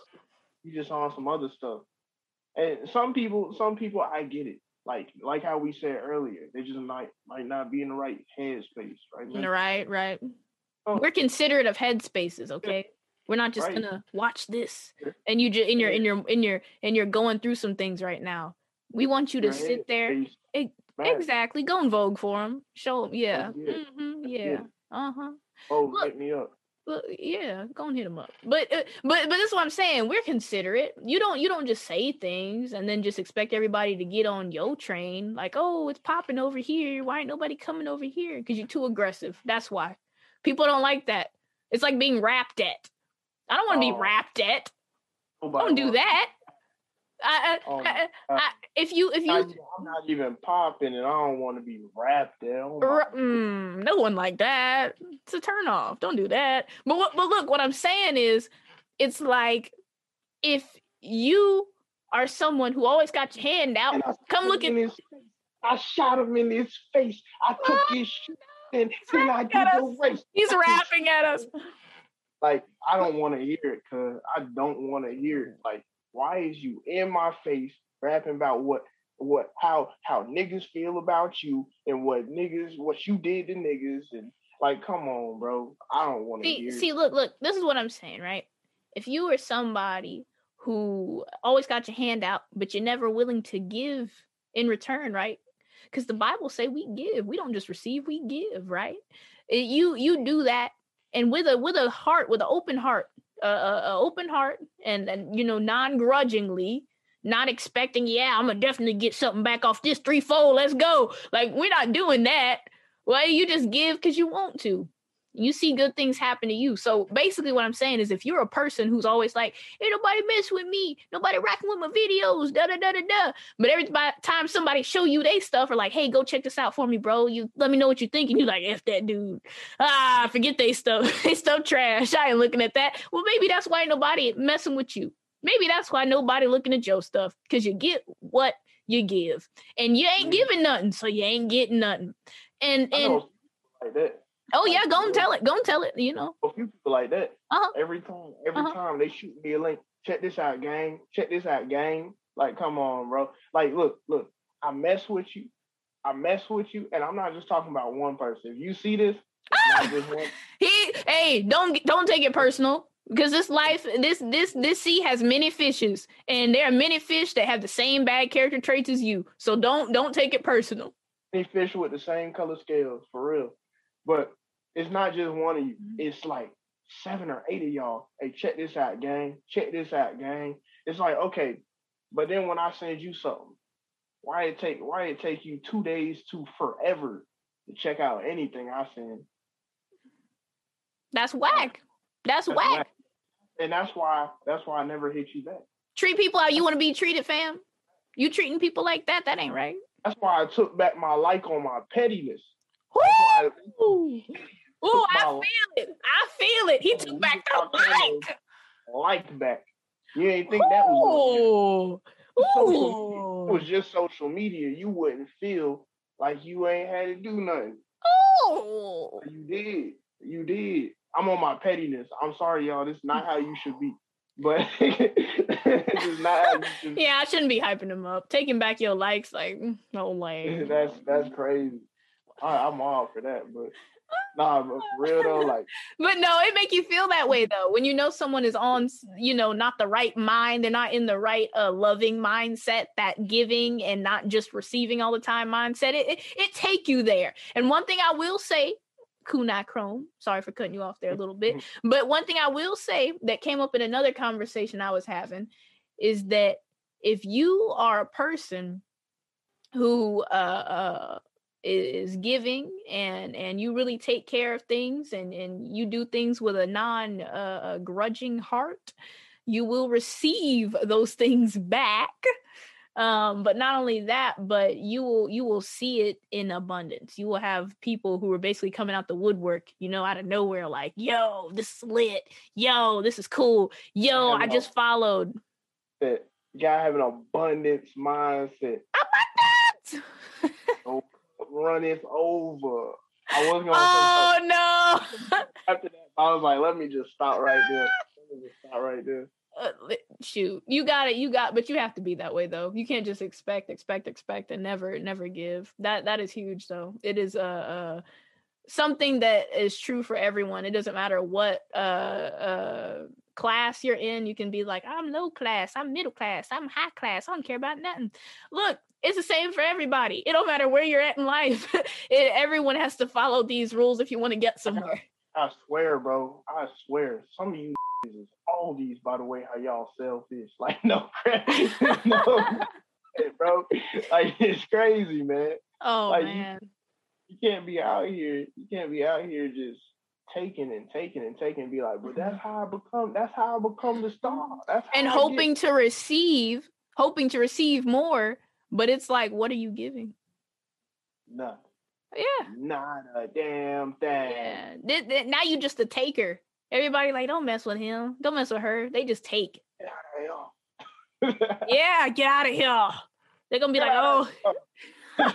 you just on some other stuff. And some people, some people, I get it. Like, like how we said earlier, they just might might not be in the right headspace, right? mentally. Right, right. Oh. We're considerate of headspaces, okay? We're not just Right. gonna watch this and you just in your in your in your and you're going through some things right now. We want you to Your sit there. Ex- Exactly. Go and Vogue for him. Show him. Yeah. yeah. hmm That's Yeah. Uh huh. Oh, Look. hit me up. Well, yeah, go and hit him up. But uh, but but that's what I'm saying. We're considerate. You don't you don't just say things and then just expect everybody to get on your train. Like, oh, it's popping over here. Why ain't nobody coming over here? Because you're too aggressive. That's why. People don't like that. It's like being rapped at. I don't want to Oh. be rapped at. Nobody Don't do that. I, I, Oh, I, uh, I, if you if I, you I'm not even popping, and I don't want to be rapped at. Oh R- mm, no one like that. It's a turn off. Don't do that. But what, but look, what I'm saying is, it's like if you are someone who always got your hand out, I come look at. his. I shot him in his face. I took his shit, and then I did the race. He's rapping at us. Like I don't want to hear it, cause I don't want to hear it. Like, why is you in my face rapping about what, what, how, how niggas feel about you and what niggas, what you did to niggas, and like, come on, bro. I don't want to See, hear. see, look, look. This is what I'm saying, right? If you were somebody who always got your hand out, but you're never willing to give in return, right? Because the Bible say we give. We don't just receive, we give, right? You you do that, and with a with a heart, with an open heart, a, a open heart, and and you know, non grudgingly. Not expecting, yeah, I'm gonna definitely get something back off this threefold. Let's go. Like we're not doing that. Well, you just give because you want to you see good things happen to you. So basically, what I'm saying is, if you're a person who's always like, "Ain't nobody mess with me, nobody rocking with my videos," da da da da da, but every time somebody show you they stuff or like, "Hey, go check this out for me, bro," you let me know what you think, and you like, "F that dude, ah, forget they stuff, they stuff trash. I ain't looking at that." Well, maybe that's why nobody messing with you. Maybe that's why nobody looking at your stuff because you get what you give, and you ain't Mhm. giving nothing, so you ain't getting nothing. And and like that. Oh yeah, go and tell it, go and tell it. You know. a few people like that. Uh-huh. Every time, every Uh-huh. time they shoot me a link. Check this out, gang. Check this out, gang. Like, come on, bro. Like, look, look. I mess with you. I mess with you, and I'm not just talking about one person. If you see this, one. He, hey, don't don't take it personal because this life, this this this sea has many fishes, and there are many fish that have the same bad character traits as you. So don't don't take it personal. They fish with the same color scales for real. But it's not just one of you. Mhm. It's like seven or eight of y'all. Hey, check this out, gang. Check this out, gang. It's like okay, but then when I send you something, why it take why it take you two days to forever to check out anything I send? That's whack. That's, That's whack. whack. And that's why that's why I never hit you back. Treat people how you want to be treated, fam. You treating people like that, that ain't right. That's why I took back my like on my pettiness. Ooh, Ooh I feel it. I feel it. He took back the about like. Like back. You ain't think that was Ooh. It was just social media. You wouldn't feel like you ain't had to do nothing. Ooh. You did. You did. I'm on my pettiness. I'm sorry, y'all. This is not how you should be. But this is not how you should be. Yeah, I shouldn't be hyping him up. Taking back your likes, like mm, no lame. That's that's crazy. I, I'm all for that, but nah, but real though, like But no, it make you feel that way though. When you know someone is on, you know, not the right mind, they're not in the right uh loving mindset, that giving and not just receiving all the time mindset. It it, it take you there. And one thing I will say, Kunai Chrome, sorry for cutting you off there a little bit, but one thing I will say that came up in another conversation I was having is that if you are a person who uh, uh is giving and and you really take care of things and and you do things with a non uh, grudging heart you will receive those things back. Um but not only that but you will you will see it in abundance. You will have people who are basically coming out the woodwork you know out of nowhere like yo this is lit. Yo this is cool. Yo i no. just followed. That gotta have an abundance mindset. abundance Runneth over. I was gonna oh say no. After that. I was like, let me just stop right there. Let me just stop right there. uh, shoot. You got it. You got but you have to be that way though. You can't just expect expect expect and never never give. That that is huge though. It is uh, uh something that is true for everyone. It doesn't matter what uh uh class you're in. You can be like i'm low class. I'm middle class. I'm high class. I don't care about nothing. Look it's the same for everybody it don't matter where you're at in life it, everyone has to follow these rules if you want to get somewhere I swear, bro. I swear. Some of you is all these, by the way, how y'all sell fish. Like no no, bro. Like it's crazy, man. Oh Like, you- man. You can't be out here. You can't be out here just taking and taking and taking and be like, but that's how I become. That's how I become the star. That's how and I get hoping to receive, hoping to receive more, but it's like, what are you giving? nothing. Yeah. Not a damn thing. Yeah. Th- th- now you just a taker. Everybody like, don't mess with him. Don't mess with her. They just take. Get out of here. Yeah, get out of here. They're gonna be like, oh,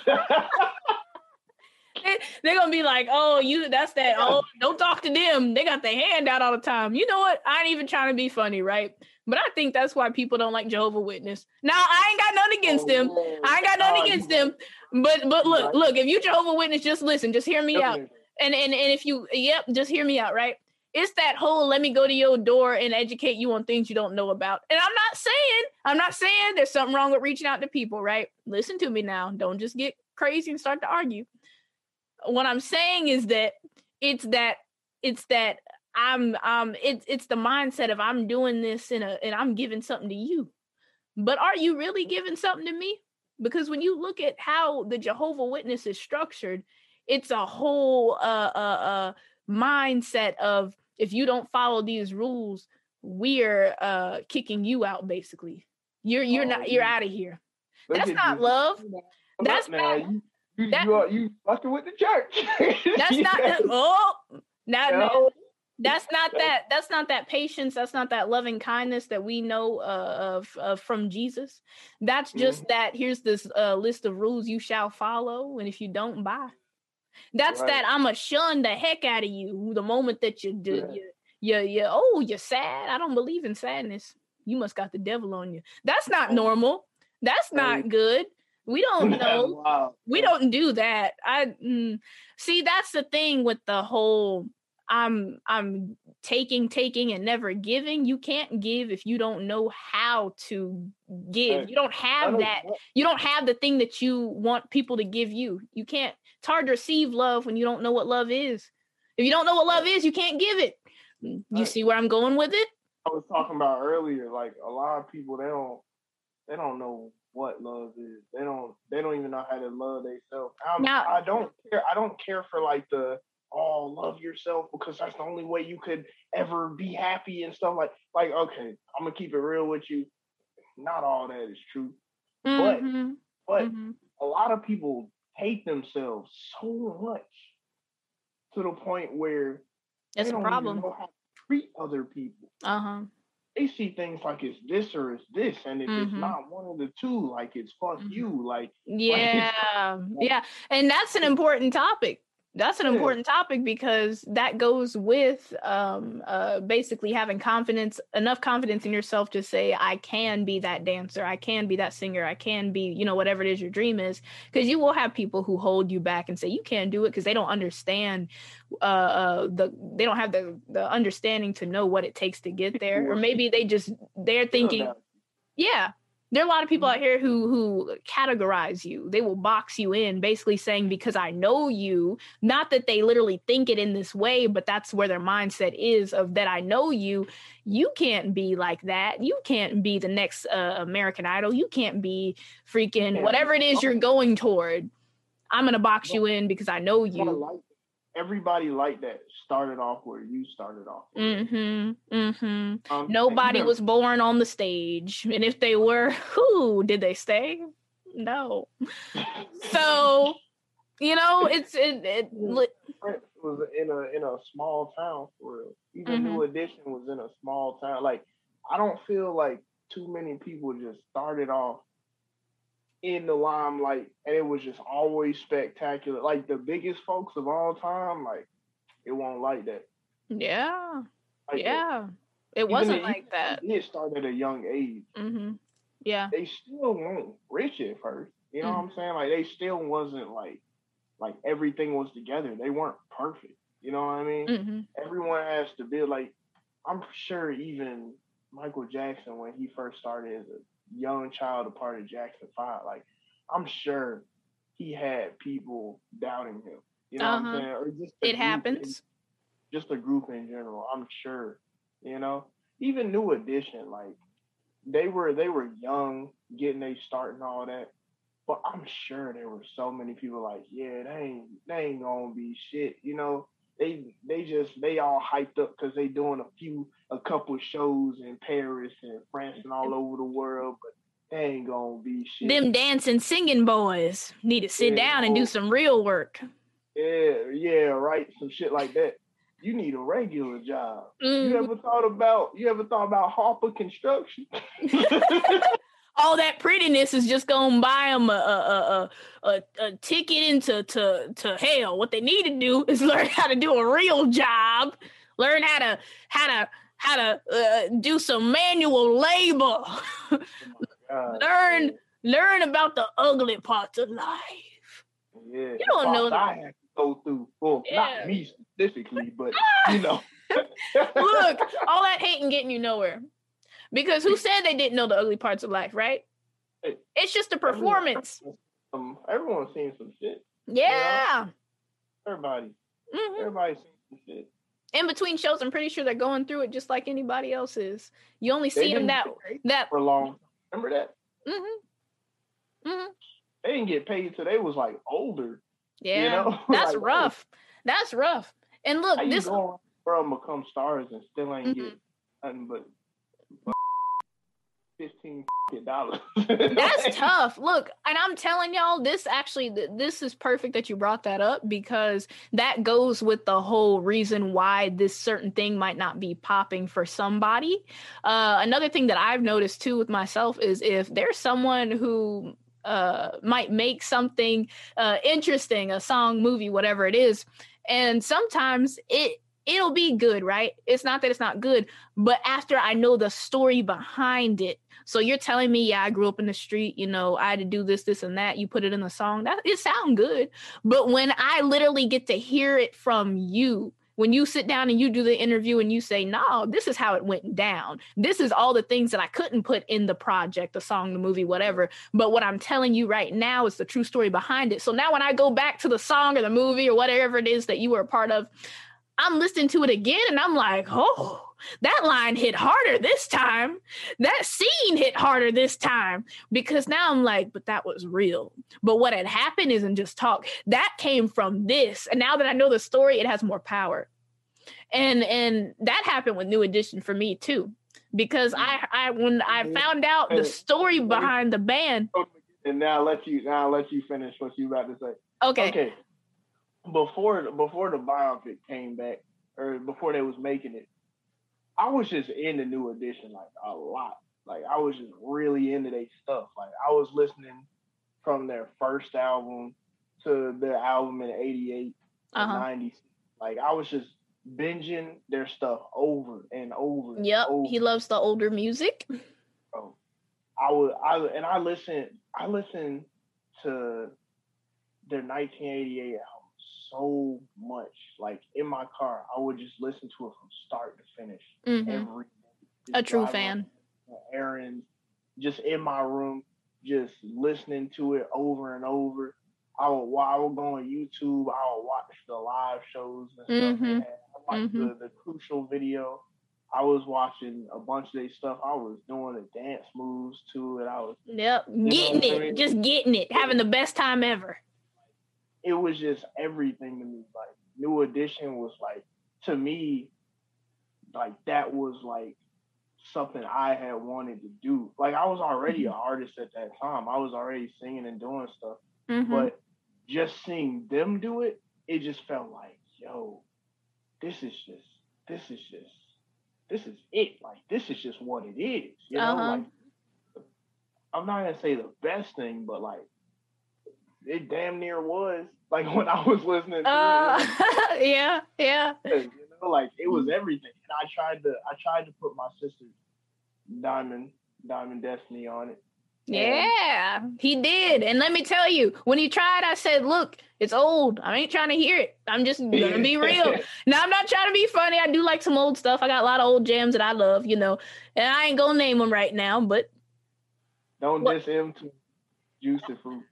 they- they're gonna be like, oh, you that's that. Oh, don't talk to them. They got their hand out all the time. You know what? I ain't even trying to be funny, right? But I think that's why people don't like Jehovah Witness. Now I ain't got nothing against them. Oh, I ain't got nothing Oh, against them. But but look, look, if you Jehovah Witness, just listen, just hear me out. And and and if you yep, just hear me out, right? It's that whole let me go to your door and educate you on things you don't know about. And I'm not saying, I'm not saying there's something wrong with reaching out to people, right? Listen to me now. Don't just get crazy and start to argue. What I'm saying is that it's that it's that I'm um it's it's the mindset of I'm doing this in a and I'm giving something to you. But are you really giving something to me? Because when you look at how the Jehovah Witness is structured, it's a whole uh uh uh mindset of if you don't follow these rules, we're uh kicking you out basically. You're you're Oh, not you're yeah. out of here. Look That's not you. love. That's not- You, you, that- you, are, you fucking with the church. That's not the, oh not know? That's not that that's not that patience that's not that loving kindness that we know uh, of, of from jesus. That's just that here's this uh, list of rules you shall follow and if you don't buy that's Right. that i'm gonna shun the heck out of you the moment that you do Yeah. you, you, you oh you're sad? I don't believe in sadness. You must got the devil on you. That's not normal. That's not good. We don't know. Wow. we don't do that. I mm, see that's the thing with the whole i'm i'm taking taking and never giving. You can't give if you don't know how to give. You don't have that you don't have the thing that you want people to give you. You can't it's hard to receive love when you don't know what love is. If you don't know what love is you can't give it. Mm, you see where i'm going with it? I was talking about earlier, like a lot of people they don't they don't know what love is. They don't they don't even know how to love themselves. I don't care. I don't care for like the oh love yourself because that's the only way you could ever be happy and stuff like like okay. I'm gonna keep it real with you. Not all that is true, But- Mhm, but mhm. a lot of people hate themselves so much to the point where that's they a don't problem even know how to treat other people. uh-huh they see things like it's this or it's this, and if Mhm. it's not one of the two, like it's fuck Mhm. you, like Yeah, yeah, and that's an important topic. That's an important topic because that goes with um, uh, basically having confidence, enough confidence in yourself to say, "I can be that dancer. I can be that singer. I can be, you know, whatever it is your dream is." Because you will have people who hold you back and say you can't do it because they don't understand uh, uh, the they don't have the the understanding to know what it takes to get there, or maybe they just they're thinking yeah. There are a lot of people Mhm. out here who who categorize you. They will box you in, basically saying because I know you, not that they literally think it in this way, but that's where their mindset is of that I know you. You can't be like that. You can't be the next uh, American Idol. You can't be freaking whatever it is you're going toward. I'm gonna box you in because I know you. Everybody like that started off where you started off. Mm-hmm. Mm-hmm. Um, Nobody even- was born on the stage. And if they were, who did they stay? No. So, you know, it's it, it Prince was in a in a small town for real. Even New Edition was in a small town. Like I don't feel like too many people just started off in the limelight and it was just always spectacular. Like the biggest folks of all time, like it won't like that. yeah. Like that. Yeah. It wasn't if- like even that. they Did start at a young age. Mm-hmm. Yeah. They still weren't rich at first. You know Mm. what I'm saying? Like they still wasn't like like everything was together. They weren't perfect. You know what I mean? Mm-hmm. everyone has to be like I'm sure even Michael Jackson when he first started as a young child a part of Jackson Five, like I'm sure he had people doubting him. You know what Uh-huh. I'm saying? Or just It happens. just the group in general. I'm sure, you know, even New Edition, like they were they were young, getting a start and all that. But I'm sure there were so many people like, yeah, they ain't they ain't gonna be shit, you know. They they just they all hyped up because they doing a few a couple shows in Paris and France and all over the world, but they ain't gonna be shit. Them dancing, singing boys need to sit Yeah, down and do oh. some real work. Yeah, yeah, right. Some shit like that. You need a regular job. Mhm. You ever thought about you ever thought about Harper Construction? All that prettiness is just gonna buy them a a, a, a, a ticket into to, to hell. What they need to do is learn how to do a real job, learn how to how to how to uh, do some manual labor, God, learn learn about the ugly parts of life. Yeah, You don't know that. I had to go through. Well, Yeah. not me specifically, but you know. Look, all that hating getting you nowhere. Because who said they didn't know the ugly parts of life, right? Hey, It's just a performance. Um, everyone's seen some shit. Yeah. Everybody, Mhm. everybody's seen some shit. In between shows, I'm pretty sure they're going through it just like anybody else is. You only They see them that that. for long. Remember that Mm-hmm. Mm-hmm. they didn't get paid till they was like older. Yeah, You know, that's Like, rough. That's rough. And look, you this go around the world become stars and still ain't Mhm. get nothing but fifteen dollars? That's tough. Look, and I'm telling y'all, this actually, this is perfect that you brought that up because that goes with the whole reason why this certain thing might not be popping for somebody. Uh, another thing that I've noticed too with myself is if there's someone who uh, might make something uh, interesting, a song, movie, whatever it is, and sometimes it it'll be good, right? It's not that it's not good, but after I know the story behind it. So you're telling me, yeah, I grew up in the street, you know, I had to do this, this, and that. You put it in the song, that it sound good. But when I literally get to hear it from you, when you sit down and you do the interview and you say, no, this is how it went down. This is all the things that I couldn't put in the project, the song, the movie, whatever. But what I'm telling you right now is the true story behind it. So now when I go back to the song or the movie or whatever it is that you were a part of, I'm listening to it again and I'm like, oh, that line hit harder this time. That scene hit harder this time because now I'm like, but that was real. But what had happened isn't just talk. That came from this. And now that I know the story, it has more power. And and that happened with New Edition for me too. Because I I when I found out the story behind the band, and now I'll let you now I'll let you finish what you about to say. okay. Okay. Before before the biopic came back, or before they was making it, I was just in the new edition like a lot. Like I was just really into their stuff. Like I was listening from their first album to their album in '88, Uh-huh. '90s. Like I was just binging their stuff over and over. and Yep, over. he loves the older music. bro. I would I and I listened I listened to their 1988 album so much. Like in my car, I would just listen to it from start to finish Mhm. every day. A true fan. on Errands, just in my room, just listening to it over and over. I would I would go on YouTube. I would watch the live shows and stuff. Mhm. had. I watched Mhm. the, the crucial video. I was watching a bunch of their stuff. I was doing the dance moves to it. I was Yep, getting what I it, mean? just getting it, having the best time ever. It was just everything to me. Like New Edition was like to me, like that was like something I had wanted to do. Like I was already an artist at that time. I was already singing and doing stuff. Mhm. But just seeing them do it, it just felt like, yo, this is just this is just this is it. Like this is just what it is. You know, Uh-huh. like I'm not gonna say the best thing, but like it damn near was. Like when I was listening to Uh, it, yeah, yeah. you know, like it was everything. And I tried to I tried to put my sister's Diamond Diamond Destiny on it. Yeah, he did. And let me tell you, when he tried, I said, Look, it's old. I ain't trying to hear it. I'm just gonna be real. Now, I'm not trying to be funny. I do like some old stuff. I got a lot of old jams that I love, you know, and I ain't gonna name them right now, but Don't What? diss him to juice the fruit.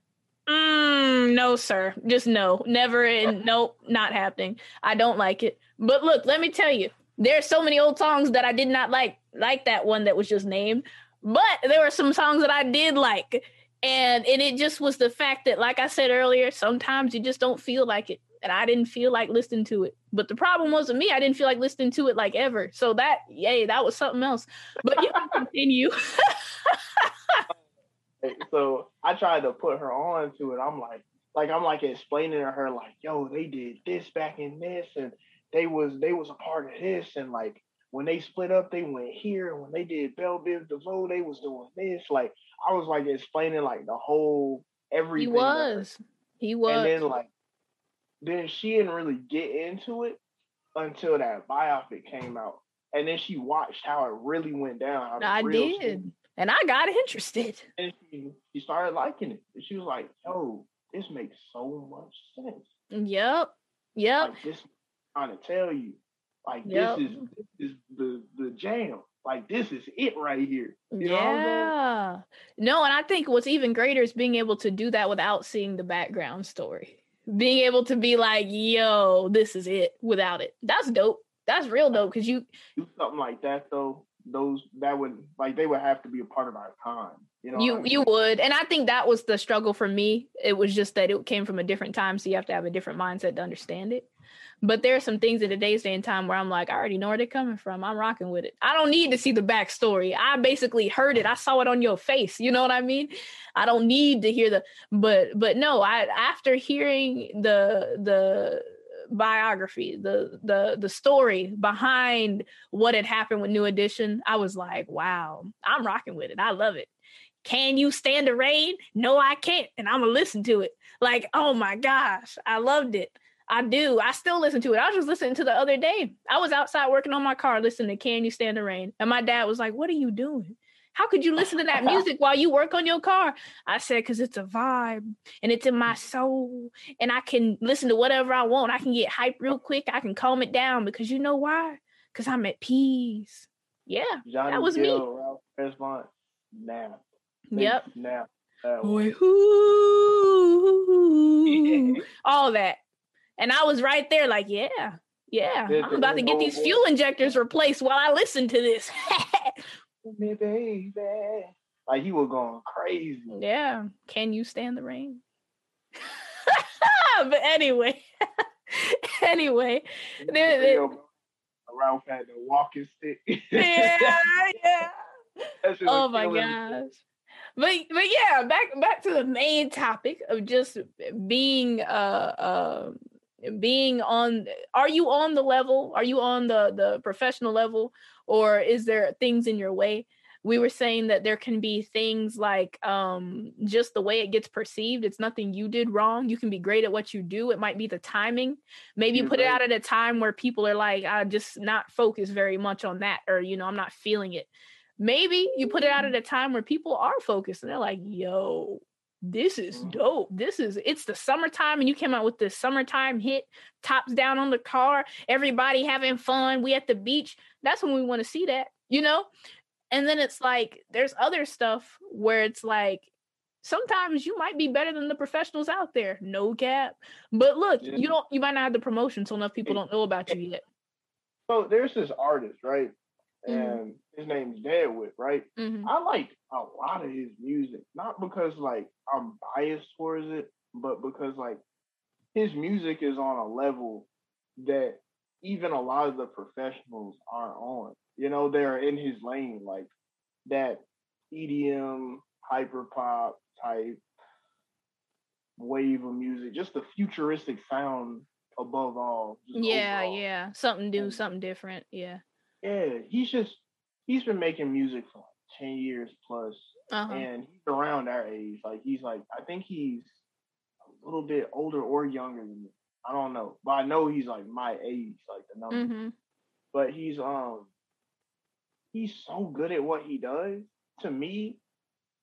Mm, no, sir. Just no. Never in nope, not happening. I don't like it. But look, let me tell you, there are so many old songs that I did not like, like that one that was just named. But there were some songs that I did like. And and it just was the fact that, like I said earlier, sometimes you just don't feel like it. And I didn't feel like listening to it. But the problem wasn't me. I didn't feel like listening to it like ever. So that, yay, that was something else. But you can continue. so I tried to put her on to it. I'm like, like I'm like explaining to her, like, yo, they did this back in this, and they was they was a part of this, and like when they split up, they went here, and when they did Bell Biv DeVoe, they was doing this. Like I was like explaining like the whole everything. He was. He was. And then like then she didn't really get into it until that biopic came out. And then she watched how it really went down. I did. Story. And I got interested. And she, she started liking it. And she was like, yo, this makes so much sense. Yep. Yep. Like this trying to tell you. Like yep. this is this is the the jam. Like this is it right here. You know? yeah. No, and I think what's even greater is being able to do that without seeing the background story. Being able to be like, yo, this is it without it. That's dope. That's real dope because you do something like that though those that would like they would have to be a part of our time. You know, you I mean? you would, and I think that was the struggle for me. It was just that it came from a different time, so you have to have a different mindset to understand it. But there are some things in today's day and time where I'm like, I already know where they're coming from. I'm rocking with it. I don't need to see the backstory. I basically heard it. I saw it on your face. You know what I mean? I don't need to hear the but but no, I after hearing the the biography, the the the story behind what had happened with New Edition, I was like, wow, I'm rocking with it. I love it. Can you stand the rain? No, I can't. And I'm gonna listen to it. Like, oh my gosh, I loved it. I do. I still listen to it. I was just listening to the other day. I was outside working on my car listening to Can You Stand the Rain? And my dad was like, What are you doing? How could you listen to that music while you work on your car? I said, because it's a vibe and it's in my soul. And I can listen to whatever I want. I can get hype real quick. I can calm it down because you know why? Because I'm at peace. Yeah. Johnny that was Gill, me. Ralph Tresvant, now. Yep. Now. Boy, all that. And I was right there, like, yeah, yeah. I'm about to get these fuel injectors replaced while I listen to this. me, baby. Like he was going crazy. Yeah. Can you stand the rain? but anyway, anyway, there, around had the walking stick. yeah, yeah. Oh my gosh. But but yeah, back back to the main topic of just being uh uh being on are you on the level? Are you on the the professional level? Or is there things in your way? We were saying that there can be things like um, just the way it gets perceived. It's nothing you did wrong. You can be great at what you do. It might be the timing. Maybe you put right. it out at a time where people are like i just not focus very much on that or you know i'm not feeling it. Maybe you put it out at a time where people are focused and they're like yo this is mm-hmm. dope. This is it's the summertime and you came out with this summertime hit, tops down on the car, everybody having fun. We at the beach. That's when we want to see that, you know? And then it's like there's other stuff where it's like sometimes you might be better than the professionals out there. No cap. But look, yeah. you don't you might not have the promotion, so enough people don't know about you yet. So there's this artist, right? Mm-hmm. And his name's Deadwit, right? Mm-hmm. I like a lot of his music, not because like I'm biased towards it, but because like his music is on a level that even a lot of the professionals aren't on. You know, they're in his lane, like that EDM, hyper pop type wave of music, just the futuristic sound above all. Yeah, overall. yeah. Something new, something different. Yeah. Yeah. He's just he's been making music for like 10 years plus, uh-huh. and he's around our age. Like he's like, I think he's a little bit older or younger than me. I don't know, but I know he's like my age, like the number. Mm-hmm. But he's um he's so good at what he does. To me,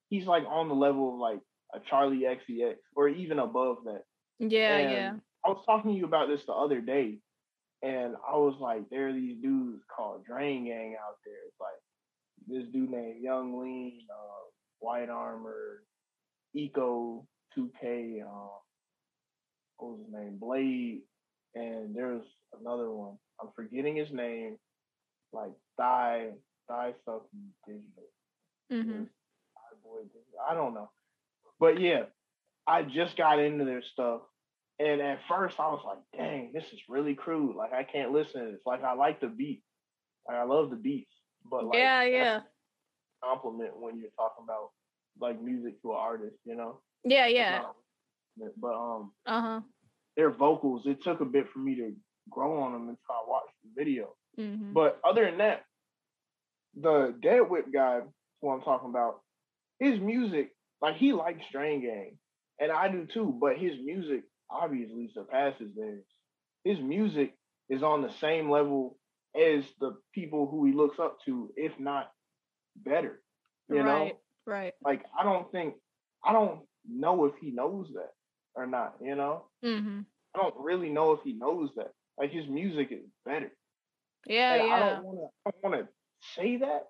he's like on the level of like a Charli XCX or even above that. Yeah, and yeah. I was talking to you about this the other day, and I was like, there are these dudes called Drain Gang out there. It's like this dude named Yung Lean, uh, Whitearmor, Eco 2K. Uh, what was his name? Bladee, and there's another one. I'm forgetting his name. Like Die, Die something digital. Mm-hmm. I don't know, but yeah, I just got into their stuff, and at first I was like, "Dang, this is really crude. Like I can't listen to this. Like I like the beat. Like I love the beats, but like yeah, yeah, compliment when you're talking about like music to an artist, you know? Yeah, yeah. But um, uh huh. Their vocals, it took a bit for me to grow on them until I watched the video. Mm-hmm. But other than that, the Dead Whip guy, who I'm talking about, his music, like he likes Drain Gang, and I do too. But his music obviously surpasses theirs. His music is on the same level as the people who he looks up to, if not better. You right, know, right. Like I don't think I don't know if he knows that or not. You know, mm-hmm. I don't really know if he knows that. Like his music is better. Yeah, and yeah. I don't want to. I don't want to say that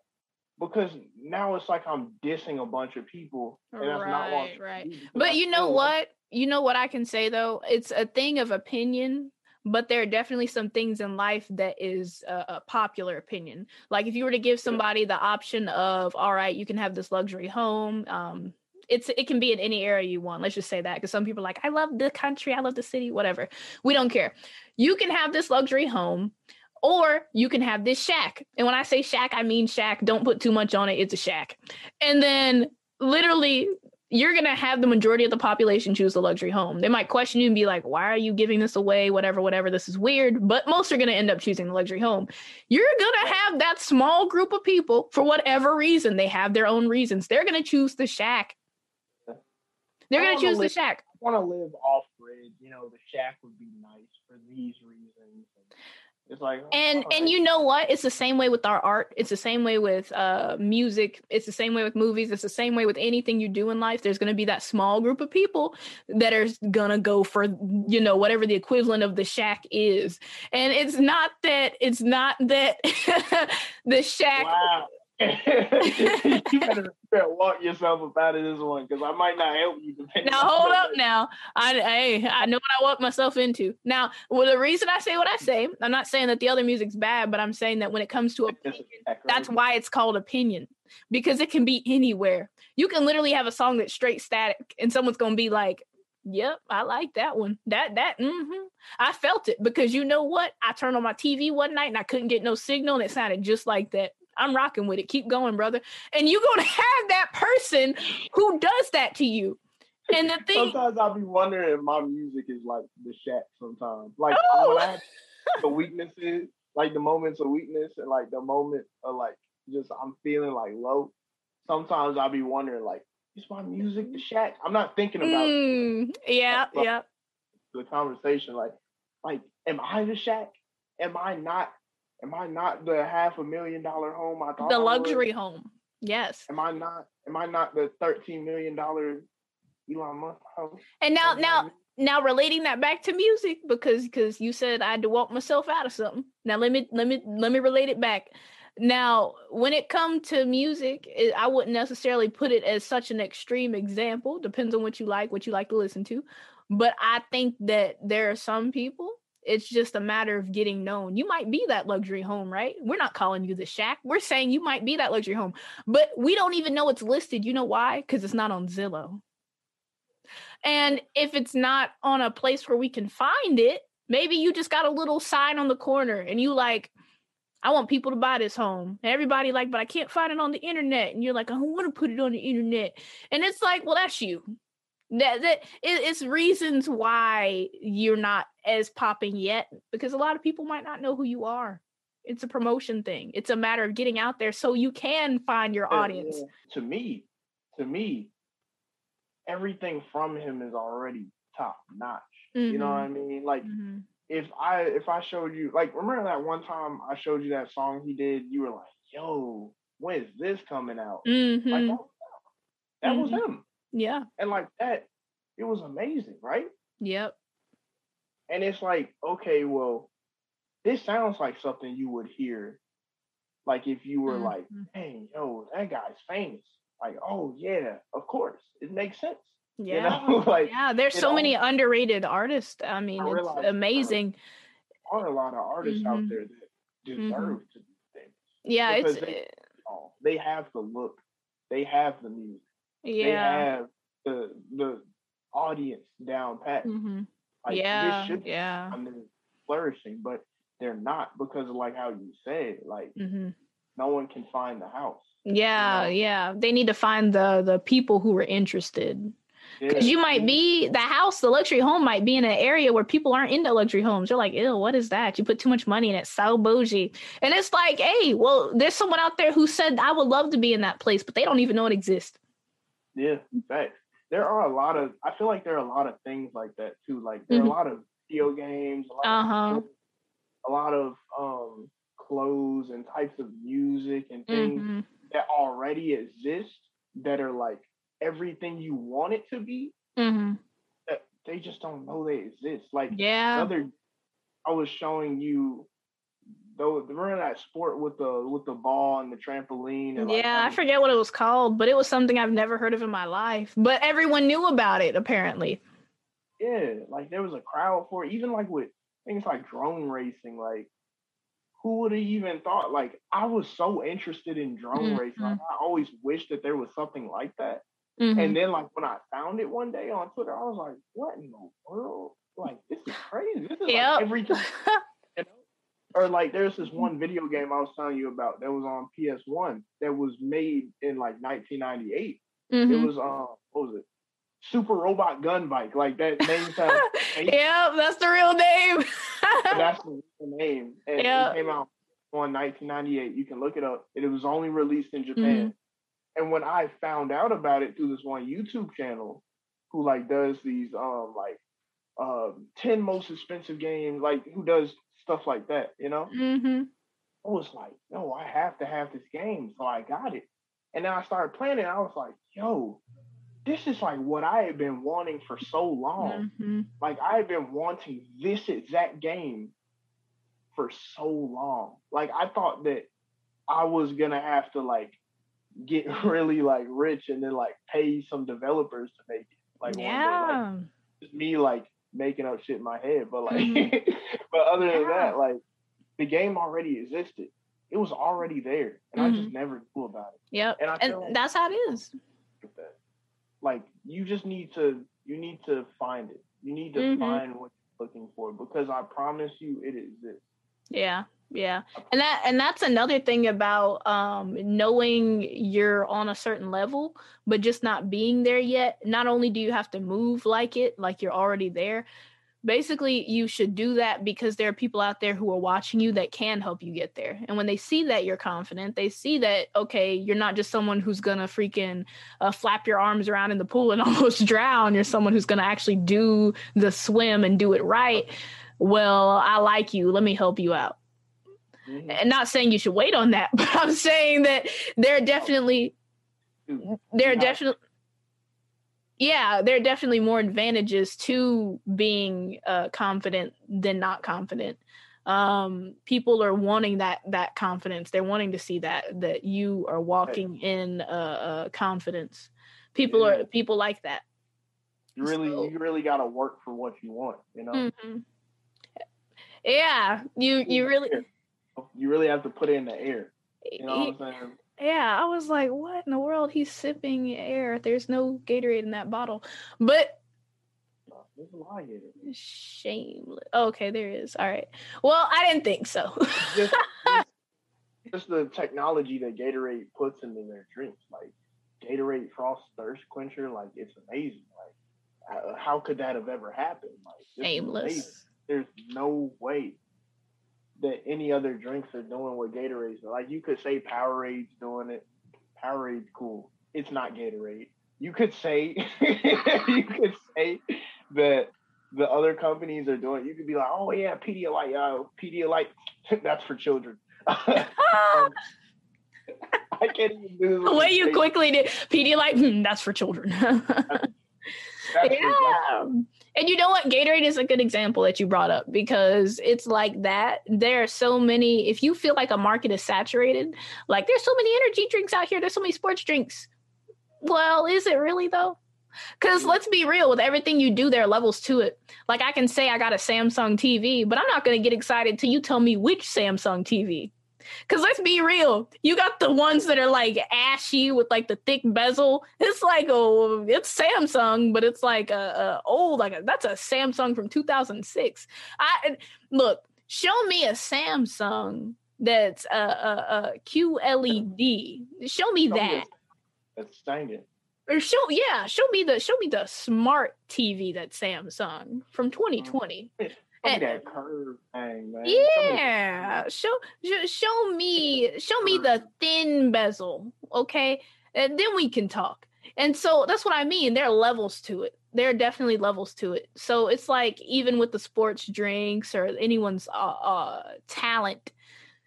because now it's like I'm dissing a bunch of people, and that's right, not right. But you know what? You know what I can say though? It's a thing of opinion but there are definitely some things in life that is a, a, popular opinion. Like if you were to give somebody the option of all right you can have this luxury home um it's it can be in any area you want let's just say that because some people are like i love the country i love the city whatever we don't care. You can have this luxury home or you can have this shack and when i say shack i mean shack don't put too much on it it's a shack. And then literally you're going to have the majority of the population choose the luxury home. They might question you and be like, why are you giving this away? Whatever, whatever. This is weird. But most are going to end up choosing the luxury home. You're going to have that small group of people, for whatever reason, they have their own reasons. They're going to choose the shack. They're going to choose live, the shack. I want to live off grid. You know, the shack would be nice for these reasons. It's like and oh, and you know what? It's the same way with our art. It's the same way with uh music. It's the same way with movies. It's the same way with anything you do in life. There's going to be that small group of people that are going to go for you know whatever the equivalent of the shack is. And it's not that it's not that the shack wow. you better, better walk yourself up out of this one because I might not help you. Now hold up. Now I hey, I know what I walk myself into. Now, well, the reason I say what I say, I'm not saying that the other music's bad, but I'm saying that when it comes to opinion, that's why it's called opinion because it can be anywhere. You can literally have a song that's straight static, and someone's gonna be like, Yep, I like that one. That that mm-hmm. I felt it because you know what? I turned on my TV one night and I couldn't get no signal and it sounded just like that. I'm rocking with it. Keep going, brother. And you're gonna have that person who does that to you. And the thing sometimes I'll be wondering if my music is like the shack sometimes. Like oh. when I have the weaknesses, like the moments of weakness and like the moment of like just I'm feeling like low. Sometimes I'll be wondering like, is my music the shack? I'm not thinking about mm, yeah, like, yeah. The conversation, like, like, am I the shack? Am I not Am I not the half a million dollar home I thought? The luxury home. Yes. Am I not? Am I not the thirteen million dollar Elon Musk house? And now, now, now, relating that back to music because because you said I had to walk myself out of something. Now let me let me let me relate it back. Now, when it comes to music, it, I wouldn't necessarily put it as such an extreme example. Depends on what you like, what you like to listen to. But I think that there are some people it's just a matter of getting known. You might be that luxury home, right? We're not calling you the shack. We're saying you might be that luxury home, but we don't even know it's listed. You know why? Because it's not on Zillow. And if it's not on a place where we can find it, maybe you just got a little sign on the corner and you like, I want people to buy this home. And everybody like, but I can't find it on the internet. And you're like, I want to put it on the internet. And it's like, well, that's you that that it's reasons why you're not as popping yet because a lot of people might not know who you are it's a promotion thing it's a matter of getting out there so you can find your audience to me to me everything from him is already top notch mm-hmm. you know what i mm-hmm. mean like mm-hmm. if i if i showed you like remember that one time i showed you that song he did you were like yo when is this coming out mm-hmm. like that, that was mm-hmm. him yeah. And like that, it was amazing, right? Yep. And it's like, okay, well, this sounds like something you would hear, like if you were mm-hmm. like, hey, yo, that guy's famous. Like, oh yeah, of course, it makes sense. Yeah, You know, like yeah. There's it so many underrated artists. I mean, I it's amazing. are a lot of artists out Mhm. there that deserve to be famous. Yeah, it's because they- Oh, They have the look, they have the music, they yeah, have the the audience down pat. hmm Like yeah, this should be yeah. on them flourishing, but they're not because of like how you said, like hmm no one can find the house. Yeah, know? yeah. They need to find the the people who are interested. Because Yeah, you might be the house, the luxury home might be in an area where people aren't into luxury homes. They're like, ew, what is that? You put too much money in it, so bougie. And it's like, hey, well, there's someone out there who said I would love to be in that place, but they don't even know it exists. Yeah, facts. There are a lot of. I feel like there are a lot of things like that too. Like there are a lot of video games, a lot, Uh-huh. of, a lot of um clothes and types of music and things Mhm. that already exist that are like everything you want it to be. Mhm. That they just don't know they exist. Like Yeah. other, I was showing you. Though remember that sport with the with the ball and the trampoline and like, Yeah, I forget what it was called, but it was something I've never heard of in my life. But everyone knew about it apparently. yeah, like there was a crowd for it. Even like with things like drone racing, like who would have even thought? Like I was so interested in drone racing. Like, I always wished that there was something like that. Mhm. And then like when I found it one day on Twitter, I was like, what in the world? Like this is crazy. This is Yep. like everything. Or like there's this one video game I was telling you about that was on PS1 that was made in like 1998. Mhm. It was um what was it? Super Robot Gun Bike. Like that name sounds yep, that's the real name. that's the real name. And Yeah. it came out on 1998. You can look it up. And it was only released in Mm-hmm. Japan. And when I found out about it through this one YouTube channel, who like does these um like um 10 most expensive games, like who does stuff like that, you know? hmm I was like, no, I have to have this game. So I got it. And then I started playing it. I was like, yo, this is like what I had been wanting for so long. hmm Like I had been wanting this exact game for so long. Like I thought that I was gonna have to like get really like rich and then like pay some developers to make it. Like one day, like Yeah. just me like making up shit in my head. But like Mhm. but other than Yeah. that, like the game already existed. It was already there. And I just never knew about it. Yep. And I And like that's how it is. Like you just need to you need to find it. You need to Mhm. find what you're looking for because I promise you it exists. Yeah. Yeah. And that and that's another thing about um knowing you're on a certain level but just not being there yet. Not only do you have to move like it, like you're already there, basically you should do that because there are people out there who are watching you that can help you get there. And when they see that you're confident they see that okay you're not just someone who's gonna freaking uh, flap your arms around in the pool and almost drown. You're someone who's gonna actually do the swim and do it right. Well i like you. Let me help you out Mhm. and not saying you should wait on that but i'm saying that there are definitely there are Yeah. definitely yeah there are definitely more advantages to being uh, confident than not confident um people are wanting that that confidence they're wanting to see that that you are walking in uh, uh confidence people Yeah. are people like that you really so- you really gotta work for what you want, you know? Mhm. yeah you you really You really have to put it in the air. You know what I'm saying? yeah i was like what in the world he's sipping air there's no gatorade in that bottle but There's a lot here. Shameless. okay, there is. All right. Well, I didn't think so. Just, just, just the technology that Gatorade puts into their drinks. Like Gatorade Frost Thirst Quencher, like it's amazing. Like how, how could that have ever happened? Like amazing. Shameless. there's no way that any other drinks are doing what Gatorade's doing. Like you could say Powerade's doing it. Powerade's cool. It's not Gatorade. You could say you could say that the other companies are doing. You could be like, oh yeah, Pedialyte, uh, Pedialyte, that's for children. I can't even do the way you quickly did Pedialyte, hmm, that's for children. That's yeah. And you know what? Gatorade is a good example that you brought up because it's like that. There are so many, if you feel like a market is saturated, like there's so many energy drinks out here, there's so many sports drinks. Well, is it really though? Because let's be real, with everything you do, there are levels to it. Like I can say I got a Samsung TV, but I'm not going to get excited till you tell me which Samsung TV. Because let's be real, you got the ones that are like ashy with like the thick bezel. It's like oh, it's Samsung, but it's like a, a old like a, that's a Samsung from 2006. I look, show me a Samsung that's uh, uh, uh, a, a, a QLED. Show me that. That's standing. Or show yeah, show me the show me the smart TV that Samsung from 2020. Show me that curve thing, man. Yeah, show show, show me show me the thin bezel, okay, and then we can talk. And so that's what I mean. There are levels to it. There are definitely levels to it. So it's like even with the sports drinks or anyone's uh, uh, talent,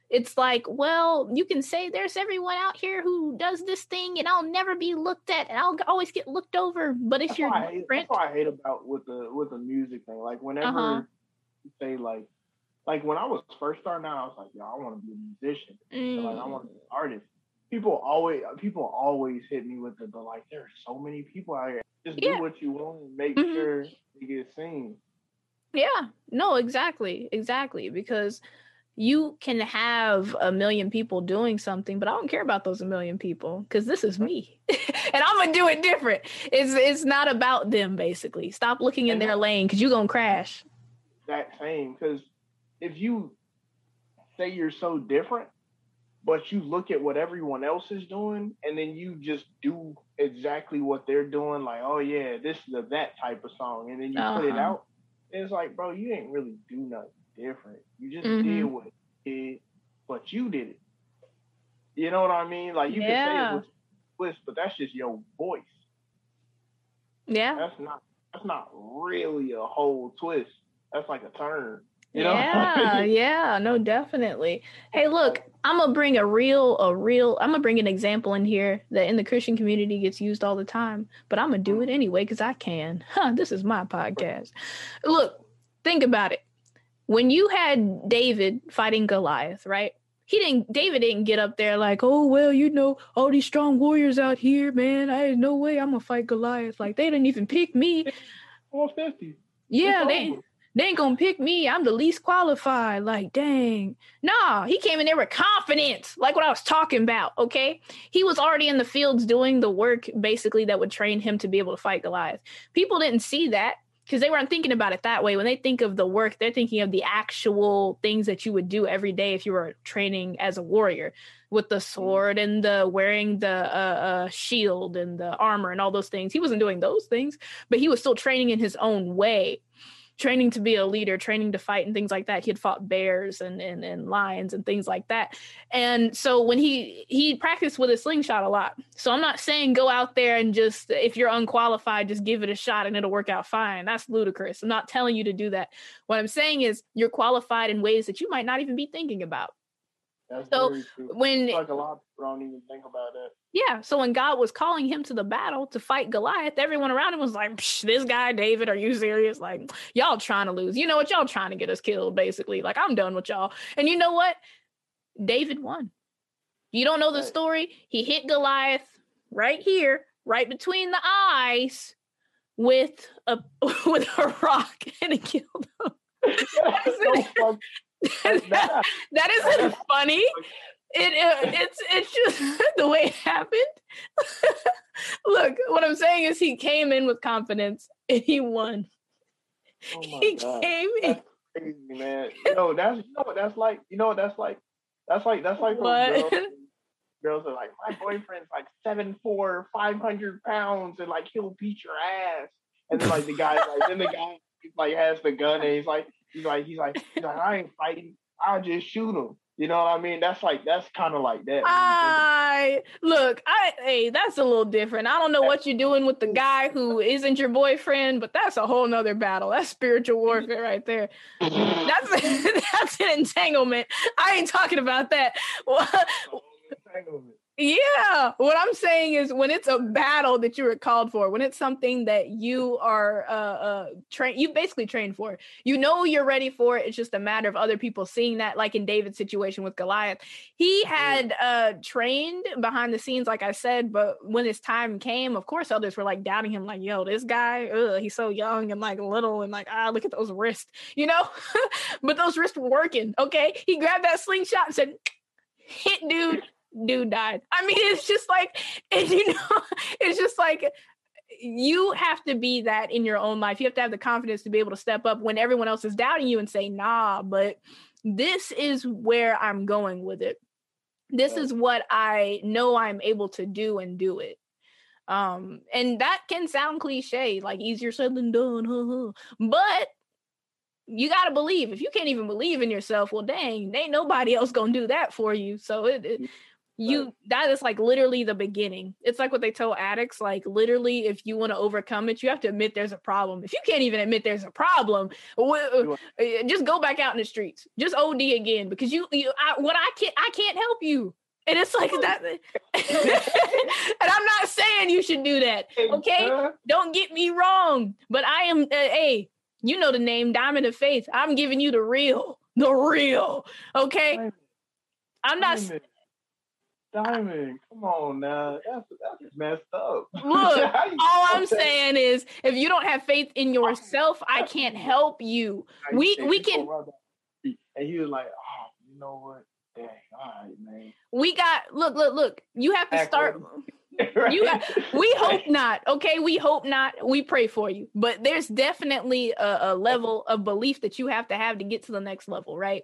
it's like, well, you can say there's everyone out here who does this thing, and I'll never be looked at, and I'll always get looked over. But if That's you're what I hate, different, that's what I hate about with the with the music thing. Like whenever Uh-huh. Say like like when I was first starting out, I was like, yo, I want to be a musician. And, like I Mm. want to be an artist. People always people always hit me with it, but like there are so many people out here. Just Yeah. do what you want and make Mhm. sure you get seen. Yeah, no, exactly, exactly. Because you can have a million people doing something, but I don't care about those a million people because this is me, and I'm gonna do it different. It's it's not about them. Basically, stop looking in their lane because you're gonna crash. That same because if you say you're so different, but you look at what everyone else is doing, and then you just do exactly what they're doing, like, oh yeah, this is a that type of song, and then you put it Uh-huh. out, it's like, bro, you ain't really do nothing different. You just Mhm. did what you did, but you did it. You know what I mean? Like you can say it was twist, but that's just your voice. Yeah, That's not that's not really a whole twist. That's like a turn. You know? yeah, yeah, no, definitely. Hey, look, I'm gonna bring a real, a real. I'm gonna bring an example in here that in the Christian community gets used all the time, but I'm gonna do it anyway because I can. Huh, this is my podcast. Look, think about it. When you had David fighting Goliath, right? He didn't. David didn't get up there like, oh well, you know, all these strong warriors out here, man. I had no way I'm gonna fight Goliath. Like they didn't even pick me. 450. Yeah, they. They ain't gonna pick me. I'm the least qualified. Like, dang. Nah, he came in there with confidence, like what I was talking about. Okay. He was already in the fields doing the work basically that would train him to be able to fight Goliath. People didn't see that because they weren't thinking about it that way. When they think of the work, they're thinking of the actual things that you would do every day if you were training as a warrior with the sword and the wearing the uh, uh, shield and the armor and all those things. He wasn't doing those things, but he was still training in his own way training to be a leader, training to fight and things like that. He had fought bears and, and, and lions and things like that. And so when he he practiced with a slingshot a lot. So I'm not saying go out there and just if you're unqualified, just give it a shot and it'll work out fine. That's ludicrous. I'm not telling you to do that. What I'm saying is you're qualified in ways that you might not even be thinking about. That's So. When like a lot don't even think about that. Yeah. So when God was calling him to the battle to fight Goliath, everyone around him was like, Psh, this guy, David, are you serious? Like, y'all trying to lose. You know what? Y'all trying to get us killed, basically. Like, I'm done with y'all. And you know what? David won. You don't know the story? He hit Goliath right here, right between the eyes with a with a rock and it killed him. That's so fucked- that, that isn't funny. It, it uh, it's it's just the way it happened. Look, what I'm saying is he came in with confidence and he won. oh He God. came in. Crazy, man. You know, that's you know what that's like. You know what that's like. That's like that's like those What? girls. Girls are like, my boyfriend's like seven four, five hundred pounds, and like he'll beat your ass. And then like the guy, like then the guy like has the gun and he's like, he's like, he's like, he's like, I ain't fighting. I'll just shoot him. You know what I mean? That's like that's kind of like that. when you think I look, I hey, that's a little different. I don't know what you're doing with the guy who isn't your boyfriend, but that's a whole nother battle. That's spiritual warfare right there. That's that's an entanglement. I ain't talking about that. Well, about it. Yeah, what I'm saying is when it's a battle that you were called for, when it's something that you are uh, uh trained, you basically trained for. You know you're ready for it. It's just a matter of other people seeing that. Like in David's situation with Goliath, he had uh trained behind the scenes, like I said, but when his time came, of course, others were like doubting him, like, "Yo, this guy, ugh, he's so young and like little, and like ah, look at those wrists," you know. but those wrists were working. Okay, he grabbed that slingshot and said, "Hit, dude." Dude died. I mean, it's just like, and you know, it's just like you have to be that in your own life. You have to have the confidence to be able to step up when everyone else is doubting you and say, nah, but this is where I'm going with it. This is what I know I'm able to do and do it. Um, and that can sound cliche, like easier said than done, huh, huh. but you got to believe. If you can't even believe in yourself, well, dang, ain't nobody else gonna do that for you. So it, it you that is like literally the beginning. It's like what they tell addicts like literally if you want to overcome it you have to admit there's a problem. If you can't even admit there's a problem uh, just go back out in the streets. Just od again because you, you I, what i can't i can't help you. And it's like that and i'm not saying you should do that okay? Don't get me wrong but i am uh, hey you know the name diamond of faith. I'm giving you the real the real okay? I'm not Diamond, come on now. That's that's messed up. Look, all I'm saying is if you don't have faith in oh, yourself, I can't help you. We we can and he was like, Oh, you know what? Dang, all right, man. We got look, look, look. You have to start right? you got, we hope not okay we hope not we pray for you but there's definitely a, a level of belief that you have to have to get to the next level right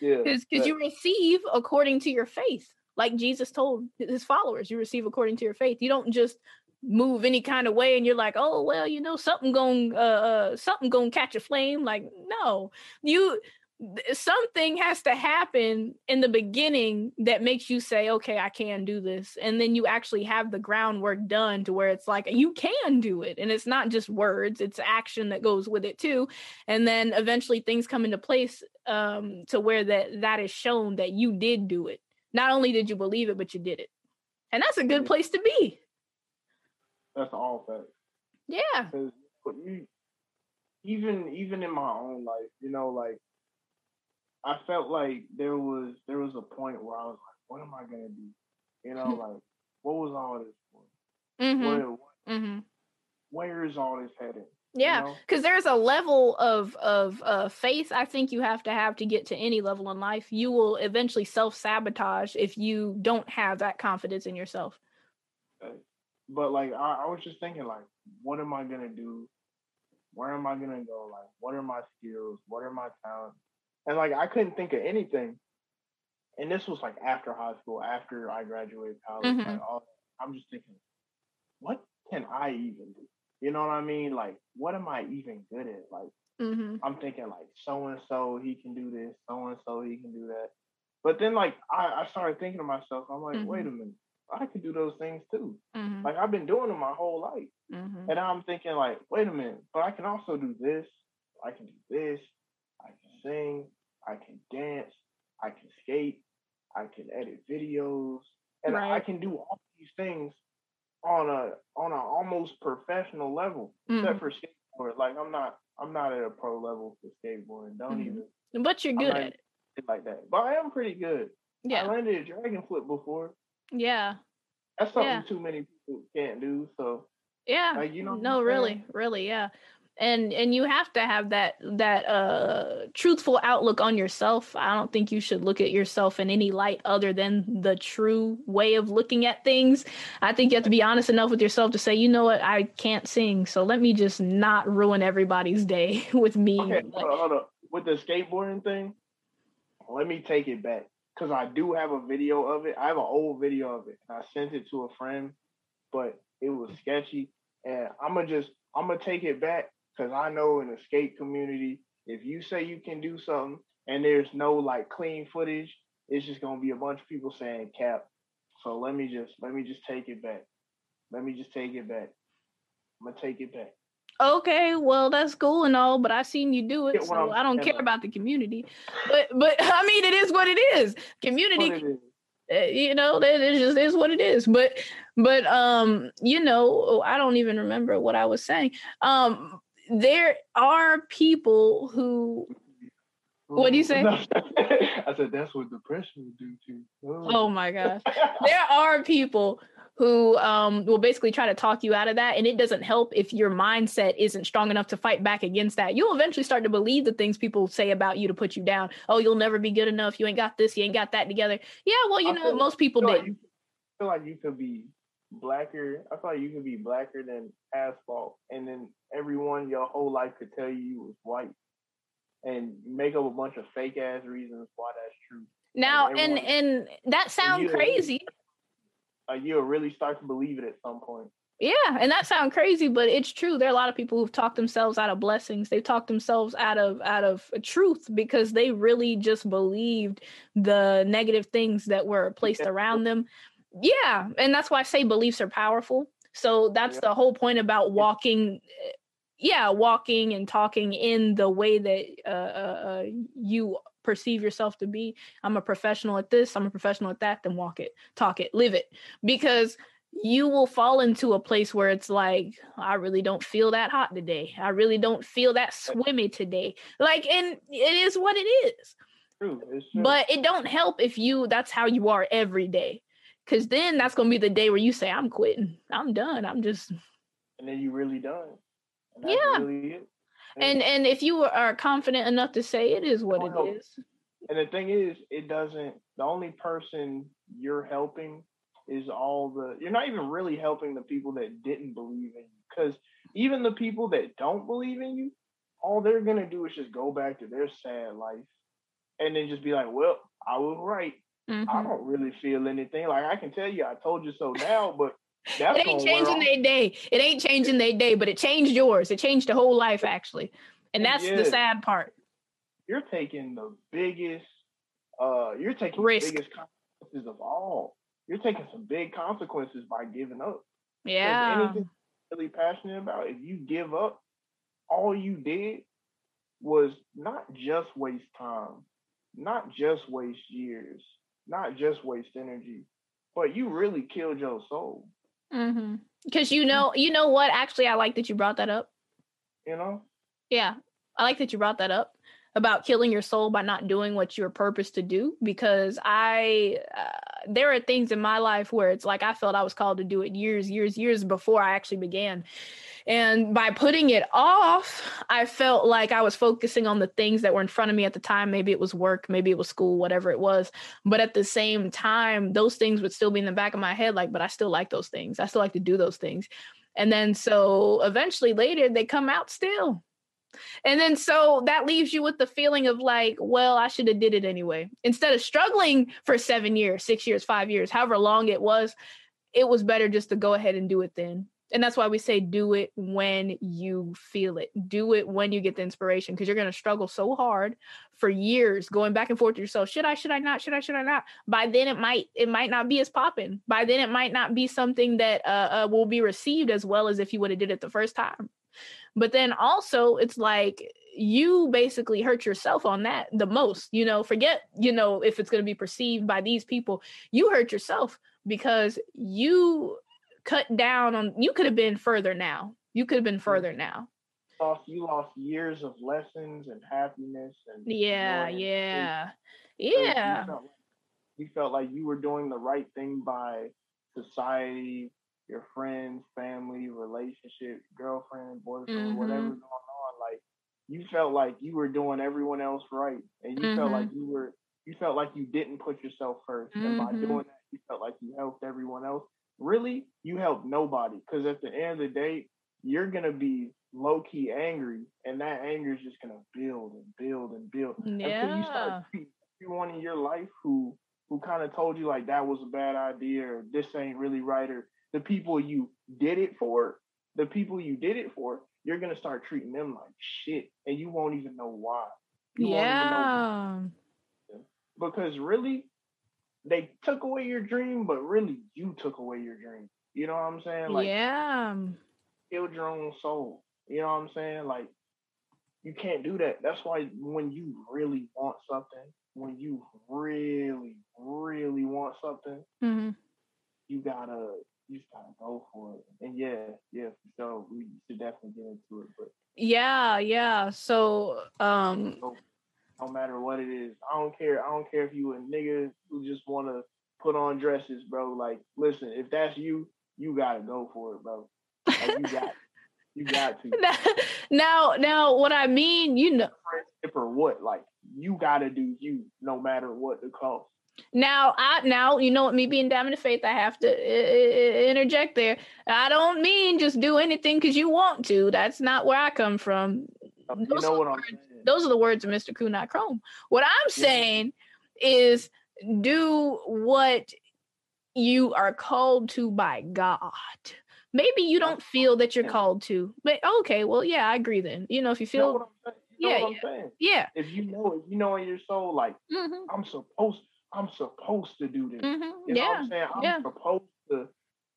yeah because you receive according to your faith like Jesus told his followers, you receive according to your faith. You don't just move any kind of way and you're like, oh well, you know, something going uh, uh something going catch a flame. Like, no, you something has to happen in the beginning that makes you say okay i can do this. And then you actually have the groundwork done to where it's like you can do it. And it's not just words it's action that goes with it too. And then eventually things come into place um to where that that is shown that you did do it not only did you believe it, but you did it. And that's a good place to be. That's all fact. Yeah. You, even even in my own life, you know, like I felt like there was there was a point where I was like, what am I gonna do? You know, like what was all this for? Mm-hmm. Where, mm-hmm. where is all this headed? Yeah, because you know? there's a level of of uh, faith I think you have to have to get to any level in life. You will eventually self sabotage if you don't have that confidence in yourself. But like I, I was just thinking, like, what am I gonna do? Where am I gonna go? Like, what are my skills? What are my talents? And like, I couldn't think of anything. And this was like after high school, after I graduated college. Mm-hmm. Like, all, I'm just thinking, what can I even do? You know what I mean? Like, what am I even good at? Like, mm-hmm. I'm thinking like so and so he can do this, so and so he can do that. But then like I, I started thinking to myself, I'm like, mm-hmm. wait a minute, I could do those things too. Mm-hmm. Like I've been doing them my whole life. Mm-hmm. And I'm thinking like, wait a minute, but I can also do this. I can do this. I can sing. I can dance. I can skate. I can edit videos. And right. I can do all these things on a on an almost professional level, mm-hmm. except for skateboard. Like I'm not I'm not at a pro level for skateboarding. Don't mm-hmm. even. But you're good at it. Like that, but I am pretty good. Yeah, I landed a dragon flip before. Yeah, that's something yeah. too many people can't do. So yeah, like, you know, no, really, really, yeah and and you have to have that that uh truthful outlook on yourself. I don't think you should look at yourself in any light other than the true way of looking at things. I think you have to be honest enough with yourself to say you know what? I can't sing so let me just not ruin everybody's day with me. Okay, hold on, hold on. with the skateboarding thing let me take it back because i do have a video of it. I have an old video of it i sent it to a friend but it was sketchy and i'm gonna just i'm gonna take it back because I know in the skate community, if you say you can do something and there's no like clean footage, it's just gonna be a bunch of people saying cap. So let me just let me just take it back. Let me just take it back. I'm gonna take it back. Okay, well that's cool and all, but I've seen you do it, so I don't care about the community. But but I mean, it is what it is. Community. Eh, you know that it just is what it is but but um you know i don't even remember what i was saying um there are people who what do you say? I said that's what depression would do to. Oh. oh my gosh. there are people who um, will basically try to talk you out of that. And it doesn't help if your mindset isn't strong enough to fight back against that. You'll eventually start to believe the things people say about you to put you down. Oh, you'll never be good enough. You ain't got this. You ain't got that together. Yeah, well, you I know, most people. Like you, feel like you could be blacker. I feel like you could be blacker than asphalt. And then everyone your whole life could tell you you was white and make up a bunch of fake ass reasons why that's true. Now, and and, and that sounds crazy. Like you'll really start to believe it at some point. Yeah, and that sounds crazy, but it's true. There are a lot of people who've talked themselves out of blessings. They've talked themselves out of out of truth because they really just believed the negative things that were placed around them. Yeah, and that's why I say beliefs are powerful. So that's yeah. the whole point about walking yeah walking and talking in the way that uh, uh, uh, you perceive yourself to be i'm a professional at this i'm a professional at that then walk it talk it live it because you will fall into a place where it's like i really don't feel that hot today i really don't feel that swimmy today like and it is what it is true. True. but it don't help if you that's how you are every day because then that's gonna be the day where you say i'm quitting i'm done i'm just and then you really done yeah. Really and and if you are confident enough to say it is what oh, it is. And the thing is, it doesn't. The only person you're helping is all the. You're not even really helping the people that didn't believe in you, because even the people that don't believe in you, all they're gonna do is just go back to their sad life, and then just be like, "Well, I was right. Mm-hmm. I don't really feel anything. Like I can tell you, I told you so now, but that's it ain't changing their day. It ain't changing their day, but it changed yours. It changed the whole life actually. And that's the sad part. You're taking the biggest uh you're taking Risk. the biggest consequences of all. You're taking some big consequences by giving up. Yeah. Anything really passionate about, if you give up, all you did was not just waste time, not just waste years, not just waste energy, but you really killed your soul. Mm-hmm. Because you know, you know what? Actually, I like that you brought that up. You know. Yeah, I like that you brought that up about killing your soul by not doing what you're purposed to do because i uh, there are things in my life where it's like i felt i was called to do it years years years before i actually began and by putting it off, I felt like I was focusing on the things that were in front of me at the time. Maybe it was work, maybe it was school, whatever it was. But at the same time, those things would still be in the back of my head like, but I still like those things. I still like to do those things. And then so eventually later, they come out still. And then so that leaves you with the feeling of like, well, I should have did it anyway. Instead of struggling for 7 years, 6 years, 5 years, however long it was, it was better just to go ahead and do it then. And that's why we say do it when you feel it. Do it when you get the inspiration because you're going to struggle so hard for years going back and forth to yourself should i should i not? Should i should i not? By then it might it might not be as popping by then it might not be something that uh, uh, will be received as well as if you would have did it the first time but then also it's like you basically hurt yourself on that the most you know forget you know if it's going to be perceived by these people you hurt yourself because you cut down on you could have been further now. You could have been further now. Lost you lost years of lessons and happiness and yeah, yeah. Yeah. You felt, like, you felt like you were doing the right thing by society, your friends, family, relationship, girlfriend, boyfriend, mm-hmm. whatever's going on. Like you felt like you were doing everyone else right. And you mm-hmm. felt like you were you felt like you didn't put yourself 1st mm-hmm. And by mm-hmm. doing that, you felt like you helped everyone else really you helped nobody because at the end of the day you're gonna be low key angry and that anger is just gonna build and build and build yeah. until you start everyone in your life who who kind of told you like that was a bad idea or this ain't really right or the people you did it for the people you did it for you're gonna start treating them like shit and you won't even know why you yeah know because really they took away your dream, but really you took away your dream. You know what I'm saying? Like yeah, killed your own soul. You know what I'm saying? Like you can't do that. That's why when you really want something when you really, really want something, hmm you gotta you just gotta go for it. And yeah, yeah, so we should definitely get into it. But Yeah, yeah. So, um, no, no matter what it is, I don't care. I don't care if you a nigga who just wanna put on dresses, bro. Like, listen, if that's you, you gotta go for it, bro. Like, you got you got to. now, now, what I mean, you know, or what? Like, you gotta do you, no matter what the cost. Now, I now, you know, what me being in the faith, I have to uh, interject there. I don't mean just do anything because you want to. That's not where I come from. You Those know are what the I'm words- Those are the words of Mr. Kunat Chrome. What I'm Yeah. saying is do what you are called to by God. Maybe you don't feel that you're called to, but okay, well, yeah, I agree then. You know, if you You know feel, what I'm saying? You Yeah, know what I'm saying? yeah, If you know, if you know in your soul, like hmm I'm supposed, I'm supposed to do this. hmm You know what I'm saying? I'm yeah. supposed to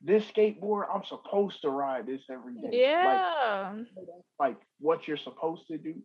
this skateboard, I'm supposed to ride this every day. Yeah, like what you're supposed to do.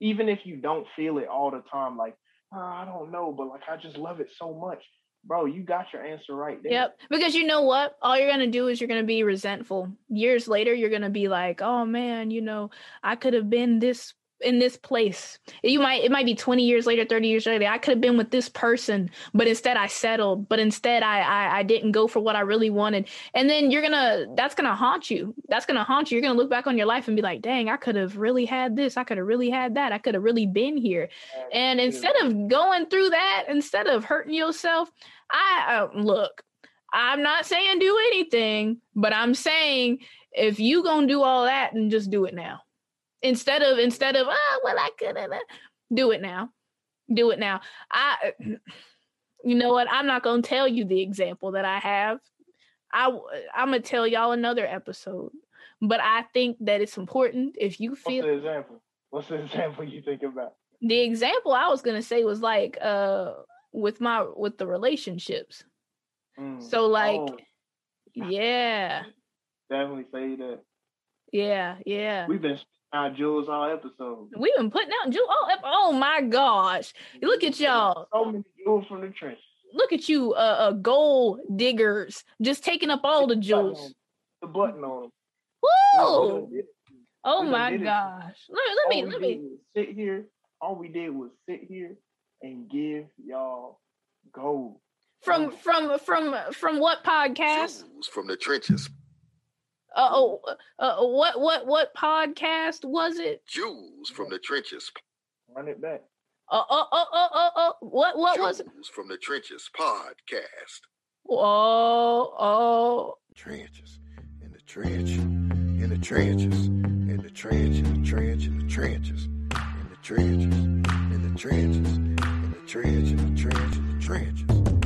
Even if you don't feel it all the time, like, "Uh, I don't know, but like I just love it so much. Bro, you got your answer right there. Yep. Because you know what? All you're gonna do is you're gonna be resentful. Years later, you're gonna be like, "Oh man, you know, I could have been this in this place." You might it might be 20 years later, 30 years later. I could have been with this person, but instead I settled. But instead I, I I didn't go for what I really wanted. And then you're gonna that's gonna haunt you. That's gonna haunt you. You're gonna look back on your life and be like, "Dang, I could have really had this. I could have really had that. I could have really been here." And instead of going through that, instead of hurting yourself, I uh, look. I'm not saying do anything, but I'm saying if you gonna do all that, then just do it now. Instead of instead of oh well I could have do it now, do it now. I, you know what? I'm not gonna tell you the example that I have. I I'm gonna tell y'all another episode. But I think that it's important if you feel What's the example? What's the example you think about? the example I was gonna say was like uh with my with the relationships. Mm. So like Oh, yeah, definitely say that. yeah, yeah. We've been out Jules all episode. We've been putting out ju- oh ep- oh my gosh. Look at y'all. So many jewels from the trench. Look at you uh, uh gold diggers just taking up all the jewels. The button on them. Woo! Oh my gosh. Let me let me let me sit here. All we did was sit here and give y'all gold. from from from from what podcast? Jews from the trenches. Uh, oh, uh, what what what podcast was it? Jews from the trenches. Run it back. Uh, uh, uh, uh, uh, uh, what what was it? Jews from the trenches podcast. Oh, oh, Trenches. In the trench. In the trenches. In the trench. In the trench. In the trenches. In the trenches. In the trenches. In the trench. In the trench. In the trenches.